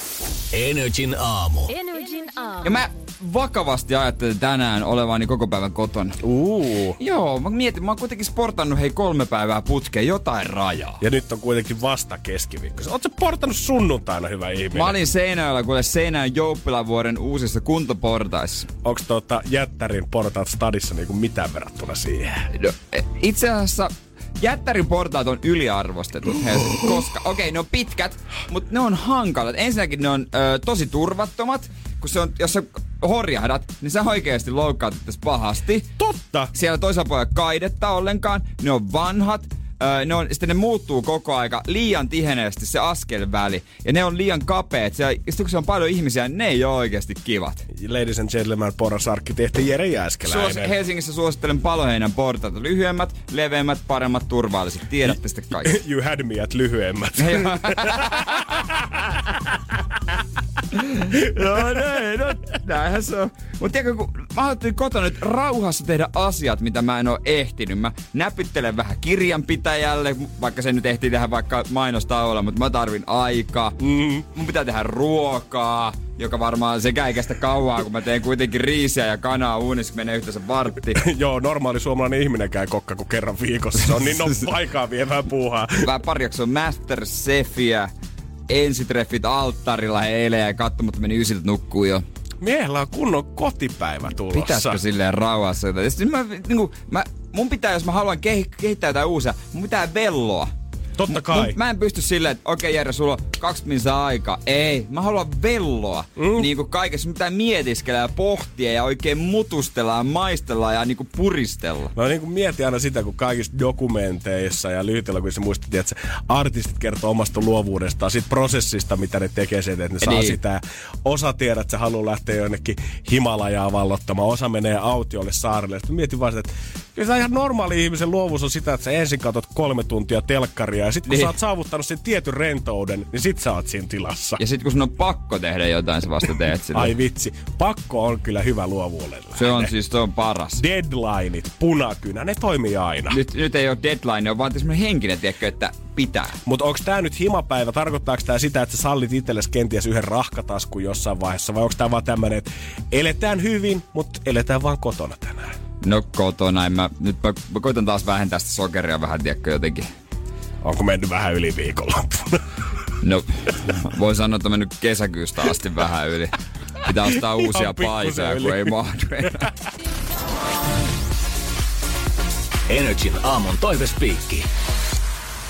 Energin aamu. Energin aamu. Ja mä vakavasti ajattelin tänään olevani koko päivän kotona. Uu. Joo, mä mietin, mä oon kuitenkin sportannut hei kolme päivää putkeen, jotain rajaa. Ja nyt on kuitenkin vasta keskiviikko. Oletko portannut sunnuntaina, hyvä ihminen? Mä olin Seinäjoella, kuule Seinäjön Jouppilavuoren uusissa kuntoportaissa. Onko tota jättärin portaat stadissa niinku mitään verrattuna siihen? No, e, itse asiassa Jättärin portaat on yliarvostetut Helsingissä, koska okei, okay, ne on pitkät, mutta ne on hankalat. Ensinnäkin ne on ö, tosi turvattomat, kun se on, jos sä horjahdat, niin sä oikeasti loukkaat tässä pahasti. Totta! Siellä toisella puolella kaidetta ollenkaan, ne on vanhat, Öö, ne on, sitten ne muuttuu koko aika liian tiheneesti se askelväli. Ja ne on liian kapeet. Ja sitten kun se on paljon ihmisiä, ne ei ole oikeasti kivat. Ladies and gentlemen, poras arkkitehti Jere Jääskeläinen. Suos, Helsingissä suosittelen paloheinän portaat. Lyhyemmät, leveämmät, paremmat, turvalliset. Tiedätte sitten kaikki. you had me at lyhyemmät. no näin, no näinhän se on. Mutta tiedätkö, kun mä ajattelin kotona nyt rauhassa tehdä asiat, mitä mä en oo ehtinyt. Mä näpyttelen vähän kirjanpitäjälle, vaikka se nyt ehtii tehdä vaikka olla, mutta mä tarvin aikaa. Mm. Mun pitää tehdä ruokaa, joka varmaan sekä ei kestä kauaa, kun mä teen kuitenkin riisiä ja kanaa uunissa, menee yhteensä vartti. Joo, normaali suomalainen ihminen käy kokka kuin kerran viikossa. Se on niin no aikaa vievää puuhaa. Vähän pari on Masterchefiä, ensitreffit alttarilla eilen ja katsomatta meni ysiltä nukkuu jo. Miehellä on kunnon kotipäivä tulossa. Pitäisikö silleen rauhassa? Sitten mä, niin kuin, mä, mun pitää, jos mä haluan kehittää jotain uusia, mun pitää velloa. Totta kai. M- mä en pysty silleen, että okei okay, Jere, sulla on kaksi minsaa aika. Ei, mä haluan velloa. Mm. Niin kuin kaikessa mitä mietiskellä ja pohtia ja oikein mutustella ja maistella ja niin kuin puristella. Mä niin kuin mietin aina sitä, kun kaikissa dokumenteissa ja lyhytelokuvissa muistit, että artistit kertoo omasta luovuudestaan, siitä prosessista, mitä ne tekee sen, että ne saa niin. sitä. Osa tiedät, että se haluaa lähteä jonnekin Himalajaa vallottamaan, osa menee autiolle saarelle. Sitten mietin vaan sitä, että Kyllä se ihan normaali ihmisen luovuus on sitä, että sä ensin katsot kolme tuntia telkkaria ja sitten kun niin. sä oot saavuttanut sen tietyn rentouden, niin sit sä oot siinä tilassa. Ja sitten kun sun on pakko tehdä jotain, sä vasta teet sitä. Ai vitsi, pakko on kyllä hyvä luovuudella. Se on siis, se on paras. Deadlineit, punakynä, ne toimii aina. Nyt, nyt ei ole deadline, on vaan semmoinen henkinen, tiedätkö, että pitää. Mutta onko tämä nyt himapäivä? Tarkoittaako tämä sitä, että sä sallit itsellesi kenties yhden rahkataskun jossain vaiheessa? Vai onko tämä vaan tämmöinen, että eletään hyvin, mutta eletään vaan kotona tänään? No kotona, en mä, nyt mä, mä koitan taas vähentää sitä sokeria vähän, tiedätkö, jotenkin. Onko mennyt vähän yli viikonloppuna? No, voin sanoa, että on mennyt kesäkyystä asti vähän yli. Pitää ostaa uusia paitoja, kun ei mahdu Energin aamun toivespiikki.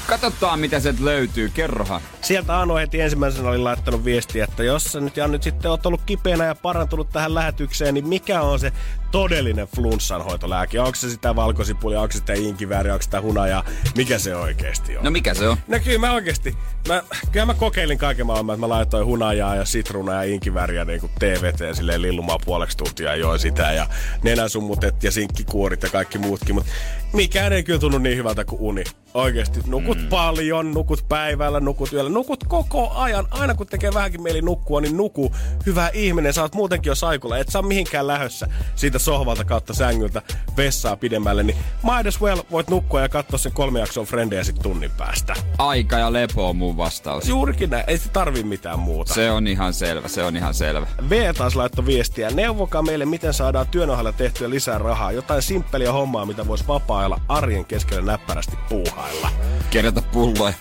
Katsotaan, mitä sieltä löytyy. Kerrohan. Sieltä Anu heti ensimmäisenä oli laittanut viestiä, että jos sä nyt, ja nyt sitten oot ollut kipeänä ja parantunut tähän lähetykseen, niin mikä on se todellinen flunssanhoitolääke? Onko se sitä valkosipulia, onko se sitä inkivääriä, onko sitä hunajaa? Mikä se oikeasti on? No mikä se on? No kyllä mä oikeasti, mä, kyllä mä kokeilin kaiken maailman, että mä laitoin hunajaa ja sitrunaa ja inkivääriä niin kuin TVT silleen lillumaan puoleksi tuntia ja join sitä ja nenäsummutet ja sinkkikuorit ja kaikki muutkin, mutta mikään ei kyllä tunnu niin hyvältä kuin uni. Oikeasti, nukut mm. paljon, nukut päivällä, nukut yöllä, nukut koko ajan. Aina kun tekee vähänkin mieli nukkua, niin nuku. Hyvä ihminen, sä oot muutenkin jo saikulla. Et saa mihinkään lähössä siitä sohvalta kautta sängyltä vessaa pidemmälle. Niin might as well voit nukkua ja katsoa sen kolme jakson frendejä sit tunnin päästä. Aika ja lepo on mun vastaus. Juurikin näin, ei se tarvi mitään muuta. Se on ihan selvä, se on ihan selvä. V taas laittoi viestiä. Neuvokaa meille, miten saadaan työn ohella tehtyä lisää rahaa. Jotain simppeliä hommaa, mitä voisi vapaa arjen keskellä näppärästi puuhailla. Kerätä pulloja.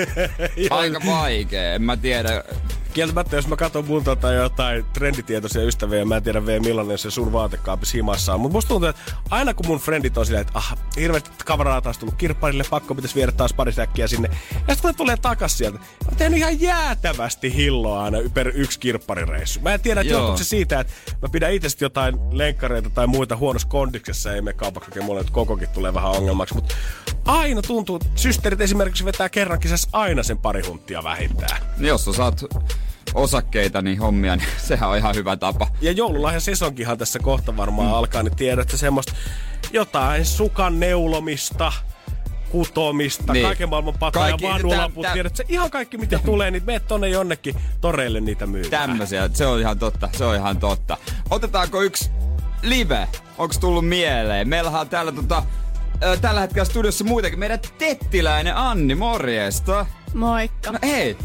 Aika vaikee, en mä tiedä kieltämättä, jos mä katson mun tota jotain trenditietoisia ystäviä, ja mä en tiedä vielä millainen se sun vaatekaapis himassa on. Mutta musta tuntuu, että aina kun mun frendit on silleen, että ah, hirveästi kavaraa taas tullut kirpparille, pakko pitäisi viedä taas pari säkkiä sinne. Ja sitten kun ne tulee takas sieltä, mä teen ihan jäätävästi hilloa aina per yksi kirpparireissu. Mä en tiedä, että johtuuko se siitä, että mä pidän itse jotain lenkkareita tai muita huonossa kondiksessa, ei me kaupaksi mulle, että kokokin tulee vähän ongelmaksi. Mutta aina tuntuu, systeerit esimerkiksi vetää kerran aina sen pari hunttia vähintään. Jos sä saat osakkeita, niin hommia, niin sehän on ihan hyvä tapa. Ja joululahja sesonkihan tässä kohta varmaan mm. alkaa, niin tiedätte semmoista jotain sukan neulomista, kutomista, niin. kaiken maailman patoja, Kaikki, vanuulaput, täm, tiedät, se ihan kaikki mitä tulee, niin meet tonne jonnekin toreille niitä myymään. Tämmöisiä, se on ihan totta, se on ihan totta. Otetaanko yksi live? Onko tullut mieleen? Meillähän on täällä tota, tällä hetkellä studiossa muitakin. Meidän tettiläinen Anni, morjesta. Moikka. No hei,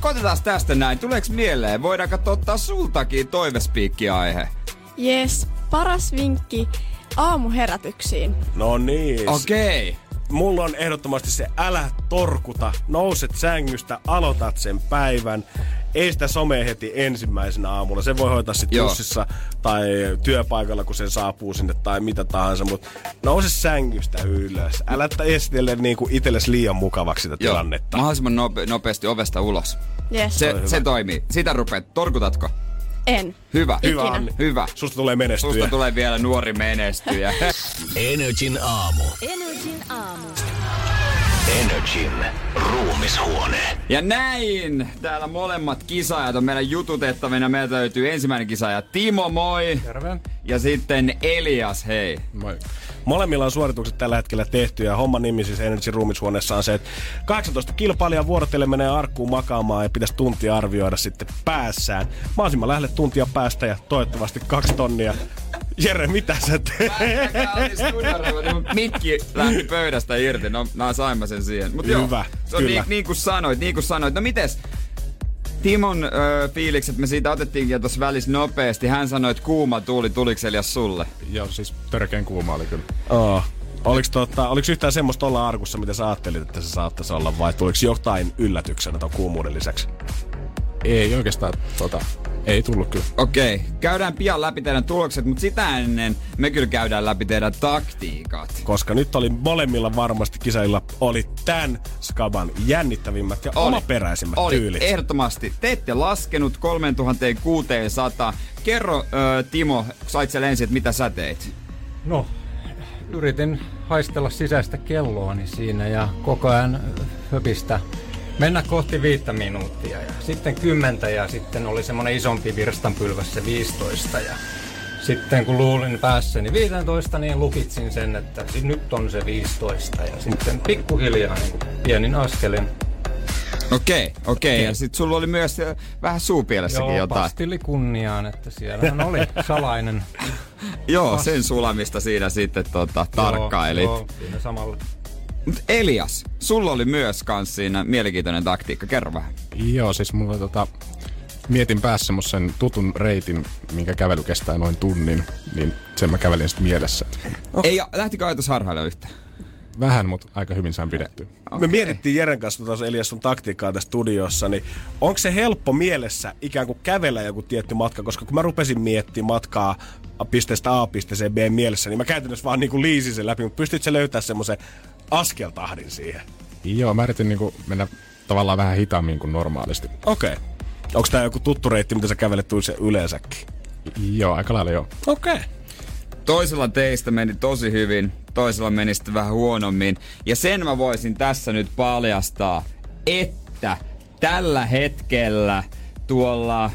koitetaan tästä näin. Tuleeko mieleen? Voidaanko ottaa sultakin toivespiikki-aihe? Yes, paras vinkki aamuherätyksiin. No niin. Okei. Okay. Mulla on ehdottomasti se älä torkuta. Nouset sängystä, aloitat sen päivän ei sitä somea heti ensimmäisenä aamulla. Se voi hoitaa sitten bussissa tai työpaikalla, kun se saapuu sinne tai mitä tahansa, mutta nouse sängystä ylös. Älä esitellä niinku itsellesi liian mukavaksi sitä Joo. tilannetta. Mahdollisimman nope- nopeasti ovesta ulos. Yes. Se, se toimii. Sitä rupeat. Torkutatko? En. Hyvä. Hyvä, Anni. Hyvä. Susta tulee menestyä. Susta tulee vielä nuori menestyjä. Energin aamu. Energin aamu. Energin ruumishuone. Ja näin! Täällä molemmat kisaajat on meidän jututettavina. Meiltä löytyy ensimmäinen kisaaja Timo, moi! Terve. Ja sitten Elias, hei. Moi. Molemmilla on suoritukset tällä hetkellä tehty ja homman nimi siis Energy Roomishuoneessa on se, että 18 kilpailijaa vuorotellen menee arkkuun makaamaan ja pitäisi tuntia arvioida sitten päässään. Mahdollisimman lähelle tuntia päästä ja toivottavasti kaksi tonnia. Jere, mitä sä teet? Mikki lähti pöydästä irti, no mä saimme sen siihen. Mut joo, Hyvä, se on kyllä. niin, niin kuin sanoit, niin kuin sanoit. No mites, Timon ö, fiilikset, me siitä otettiinkin jo tuossa välissä nopeasti. Hän sanoi, että kuuma tuuli, tuliko se Elias sulle? Joo, siis törkeen kuuma oli kyllä. Oh. Oliko, tota, oliko yhtään semmoista olla arkussa, mitä sä ajattelit, että se saattaisi olla, vai tuliko jotain yllätyksenä tuon kuumuuden lisäksi? Ei oikeastaan, tota, ei tullut kyllä. Okei, käydään pian läpi teidän tulokset, mutta sitä ennen me kyllä käydään läpi teidän taktiikat. Koska nyt oli molemmilla varmasti kisailla oli tämän skaban jännittävimmät ja Oli. omaperäisimmät Oli, tyylit. ehdottomasti. Te ette laskenut 3600. Kerro, ö, Timo, sait siellä ensin, että mitä sä teit? No, yritin haistella sisäistä kelloani siinä ja koko ajan höpistä mennä kohti viittä minuuttia. Ja sitten kymmentä ja sitten oli semmoinen isompi virstanpylväs se 15 ja sitten kun luulin päässäni 15, niin lukitsin sen, että nyt on se 15 ja sitten pikkuhiljaa niin kuin pienin askelin. Okei, okei. Ja sit sulla oli myös ö, vähän suupielessäkin Joo, jotain. pastilli kunniaan, että siellähän oli salainen. Joo, sen sulamista siinä sitten tota, tarkkailit. Joo, joo, siinä samalla. Mut Elias, sulla oli myös kans siinä mielenkiintoinen taktiikka. Kerro vähän. Joo, siis mulla tota, mietin päässä semmosen tutun reitin, minkä kävely kestää noin tunnin, niin sen mä kävelin sitten mielessä. Oh. Ei, lähtikö ajatus harhailla yhtään? Vähän, mutta aika hyvin sain pidettyä. Me mietittiin Jeren kanssa tuossa Elias sun taktiikkaa tässä studiossa, niin onko se helppo mielessä ikään kuin kävellä joku tietty matka, koska kun mä rupesin miettimään matkaa pisteestä A pisteeseen B mielessä, niin mä käytännössä vaan niin kuin liisin sen läpi, mutta pystyt sä löytää semmoisen askeltahdin siihen? Joo, mä yritin niinku mennä tavallaan vähän hitaammin kuin normaalisti. Okei. Okay. Onko tää joku tuttu reitti, mitä sä kävelet tuossa yleensäkin? Joo, aika lailla joo. Okei. Okay. Toisella teistä meni tosi hyvin, toisella meni sitten vähän huonommin. Ja sen mä voisin tässä nyt paljastaa, että tällä hetkellä tuolla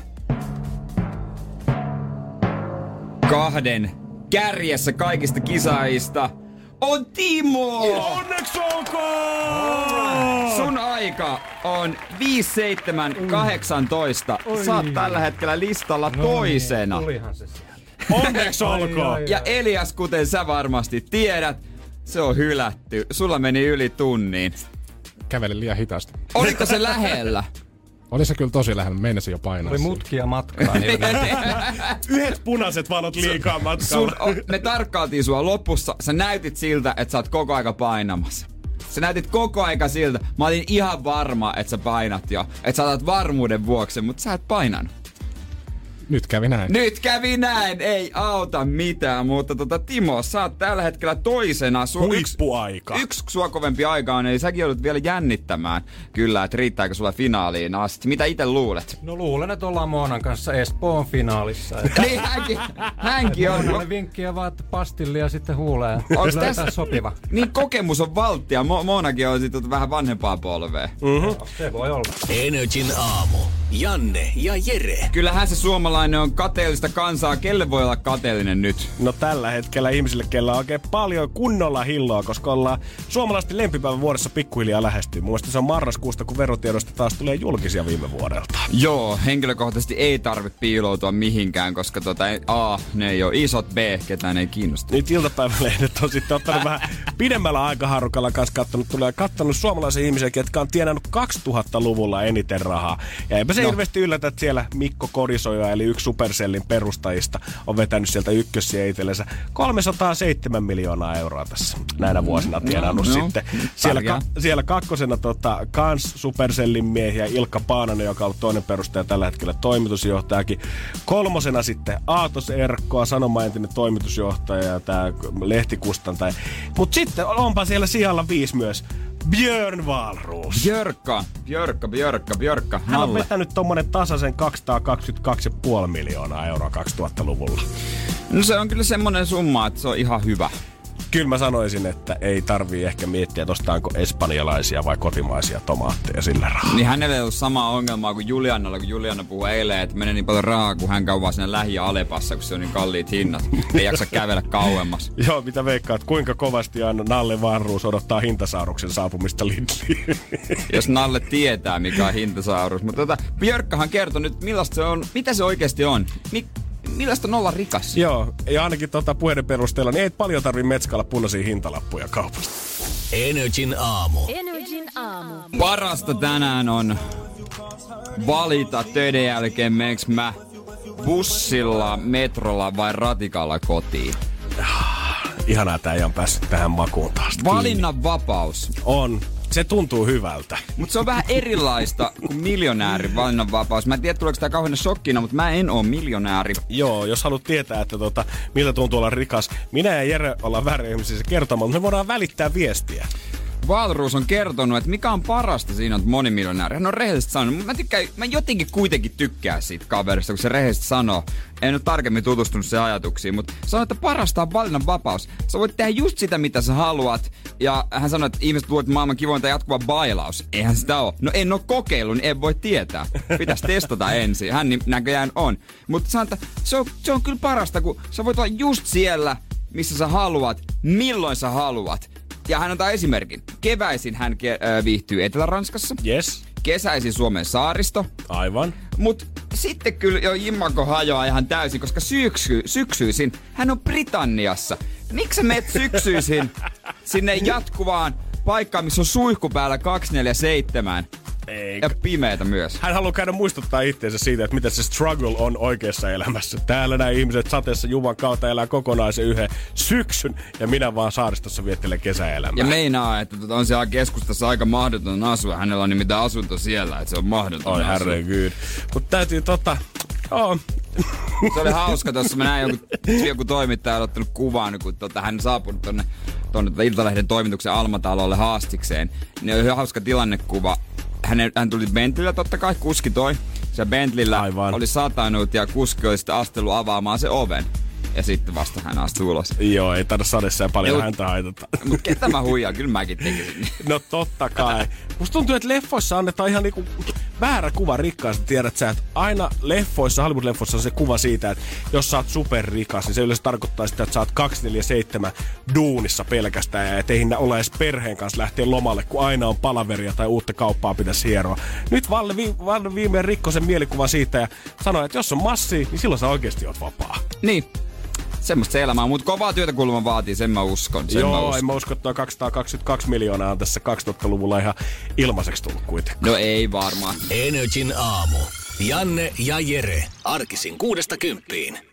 kahden kärjessä kaikista kisaajista on Timo! Onneksi olkoon! Sun aika on 5718. Saat tällä hetkellä listalla toisena. Tulihan se sieltä. Onneksi olkoon! Ja Elias, kuten sä varmasti tiedät, se on hylätty. Sulla meni yli tunnin. Kävelin liian hitaasti. Oliko se lähellä? Oli se kyllä tosi lähellä, meinasin jo painaa Oli mutkia matkaa. Niin Yhdet punaiset valot liikaa Sun, matkalla. o, me tarkkailtiin sua lopussa. Sä näytit siltä, että sä oot koko aika painamassa. Sä näytit koko aika siltä. Mä olin ihan varma, että sä painat jo. Että sä otat varmuuden vuoksi, mutta sä et painanut. Nyt kävi näin. Nyt kävi näin, ei auta mitään, mutta tota, Timo, sä oot tällä hetkellä toisena. Yksi, Huippuaika. yksi sua kovempi aika on, eli säkin joudut vielä jännittämään. Kyllä, että riittääkö sulla finaaliin asti. Mitä itse luulet? No luulen, että ollaan Moonan kanssa Espoon finaalissa. Että niin hänkin, hänkin on. Moonalle vinkkiä vaan, että pastillia sitten huuleen. Onks Löytää tässä sopiva? Niin kokemus on valttia. Mo- Monakin on sitten vähän vanhempaa polvea. Mm-hmm. Se voi olla. Energin aamu. Janne ja Jere. Kyllähän se suomalainen on kateellista kansaa. Kelle voi olla kateellinen nyt? No tällä hetkellä ihmisille, kellä on oikein paljon kunnolla hilloa, koska ollaan suomalaisten lempipäivän vuodessa pikkuhiljaa lähestyy. Muassa se on marraskuusta, kun verotiedosta taas tulee julkisia viime vuodelta. Joo, henkilökohtaisesti ei tarvitse piiloutua mihinkään, koska tota, ei- A, ne ei ole isot, B, ketään ei kiinnosta. Nyt iltapäivälehdet on sitten ottanut vähän pidemmällä aikaharukalla kanssa kattonut, tulee kattonut suomalaisia ihmisiä, jotka on tienannut 2000-luvulla eniten rahaa. Ja eipä se no. hirveästi yllätä, että siellä Mikko Korisoja, eli yksi Supercellin perustajista, on vetänyt sieltä ykkössiä itsellensä 307 miljoonaa euroa tässä näinä vuosina tienannut no, sitten. Siellä, ka- siellä kakkosena tota, kans Supercellin miehiä Ilkka Paananen, joka on toinen perustaja tällä hetkellä toimitusjohtajakin. Kolmosena sitten Aatos Erkkoa, Sanoma entinen toimitusjohtaja ja tämä lehtikustantaja. Mutta sitten onpa siellä sijalla viisi myös Björn Wahlroos. Björkka, Björkka, Björkka, Björkka, Hän on vetänyt tommonen tasaisen 222,5 miljoonaa euroa 2000-luvulla. No se on kyllä semmonen summa, että se on ihan hyvä. Kyllä mä sanoisin, että ei tarvii ehkä miettiä, että ostaanko espanjalaisia vai kotimaisia tomaatteja sillä rahalla. Niin hänellä ei ollut samaa ongelmaa kuin Juliannalla, kun Juliana puhui eilen, että menee niin paljon rahaa, kun hän käy vaan siinä lähi Alepassa, kun se on niin kalliit hinnat. Ei jaksa kävellä kauemmas. Joo, mitä veikkaat, kuinka kovasti aina Nalle Vanruus odottaa hintasauruksen saapumista Lidliin? Jos Nalle tietää, mikä on hintasaurus. Mutta tota, Björkkahan kertoi nyt, millaista se on, mitä se oikeasti on. Mi- millaista on olla rikas? Joo, ja ainakin tota puheiden perusteella, niin ei paljon tarvi metskailla punaisia hintalappuja kaupasta. Energin aamu. Energin aamu. Parasta tänään on valita töiden jälkeen, meneekö mä bussilla, metrolla vai ratikalla kotiin. Ihanaa, että ei on päässyt tähän makuun taas. Valinnan vapaus. On. Se tuntuu hyvältä. Mutta se on vähän erilaista kuin miljonäärin valinnanvapaus. Mä en tiedä, tuleeko tämä kauhean shokkina, mutta mä en oo miljonääri. Joo, jos haluat tietää, että tota, miltä tuntuu olla rikas, minä ja Jere ollaan väärin ihmisiä se kertomaan, mutta me voidaan välittää viestiä. Valruus on kertonut, että mikä on parasta siinä, että monimiljonääri. Hän on rehellisesti sanonut. Mä, tykkään, mä jotenkin kuitenkin tykkään siitä kaverista, kun se rehellisesti sanoo. En ole tarkemmin tutustunut sen ajatuksiin, mutta sanoo, että parasta on valinnan vapaus. Sä voit tehdä just sitä, mitä sä haluat. Ja hän sanoi, että ihmiset että maailman kivointa jatkuva bailaus. Eihän sitä ole. No en ole kokeillut, niin en voi tietää. Pitäisi testata ensin. Hän näköjään on. Mutta sanoo, että se on, se on kyllä parasta, kun sä voit olla just siellä, missä sä haluat, milloin sä haluat. Ja hän antaa esimerkin. Keväisin hän ke- äh, viihtyy Etelä-Ranskassa. Yes. Kesäisin Suomen saaristo. Aivan. Mut sitten kyllä jo Immanko hajoaa ihan täysin, koska syksy, syksyisin hän on Britanniassa. Miksi sä meet syksyisin sinne jatkuvaan paikkaan, missä on suihku päällä 247? Eikä. Ja pimeätä myös. Hän haluaa käydä muistuttaa itseensä siitä, että mitä se struggle on oikeassa elämässä. Täällä nämä ihmiset sateessa Juvan kautta elää kokonaisen yhden syksyn, ja minä vaan saaristossa viettelen kesäelämää. Ja meinaa, että tota on siellä keskustassa aika mahdoton asua. Hänellä on nimittäin asunto siellä, että se on mahdoton Oi herregud. Mutta täytyy tota... Joo. Se oli hauska tuossa. Mä näin joku, joku toimittaja on ottanut kuvan, kun tota, hän saapunut tonne, tonne tota Iltalehden toimituksen Almatalolle haastikseen. Niin oli hauska tilannekuva. Hän, hän tuli Bentleyllä totta kai, kuski toi. Se Bentleyllä Aivan. oli satanut ja kuski oli sitten astellut avaamaan se oven. Ja sitten vasta hän astui ulos. Joo, ei taida sadessa ja paljon Joo. häntä haitata. Mut ketä mä huijaan? Kyllä mäkin tekisin. No totta kai. Musta tuntuu, että leffoissa annetaan ihan niinku väärä kuva rikkaasta. Tiedät sä, että aina leffoissa, Hollywood-leffoissa on se kuva siitä, että jos sä oot superrikas, niin se yleensä tarkoittaa sitä, että sä oot 247 duunissa pelkästään ja et eihin ole edes perheen kanssa lähteä lomalle, kun aina on palaveria tai uutta kauppaa pitäisi hieroa. Nyt Valle, vi- Valle viimein rikkoi sen mielikuvan siitä ja sanoi, että jos on massi, niin silloin sä oikeasti oot vapaa. Niin. Semmoista se elämä on, mutta kovaa työtä kuulemma vaatii, sen mä uskon. Sen mä Joo, uskon. en mä usko, että noin 222 miljoonaa on tässä 2000-luvulla ihan ilmaiseksi tullut kuitenkaan. No ei varmaan. Energin aamu. Janne ja Jere. Arkisin kuudesta kymppiin.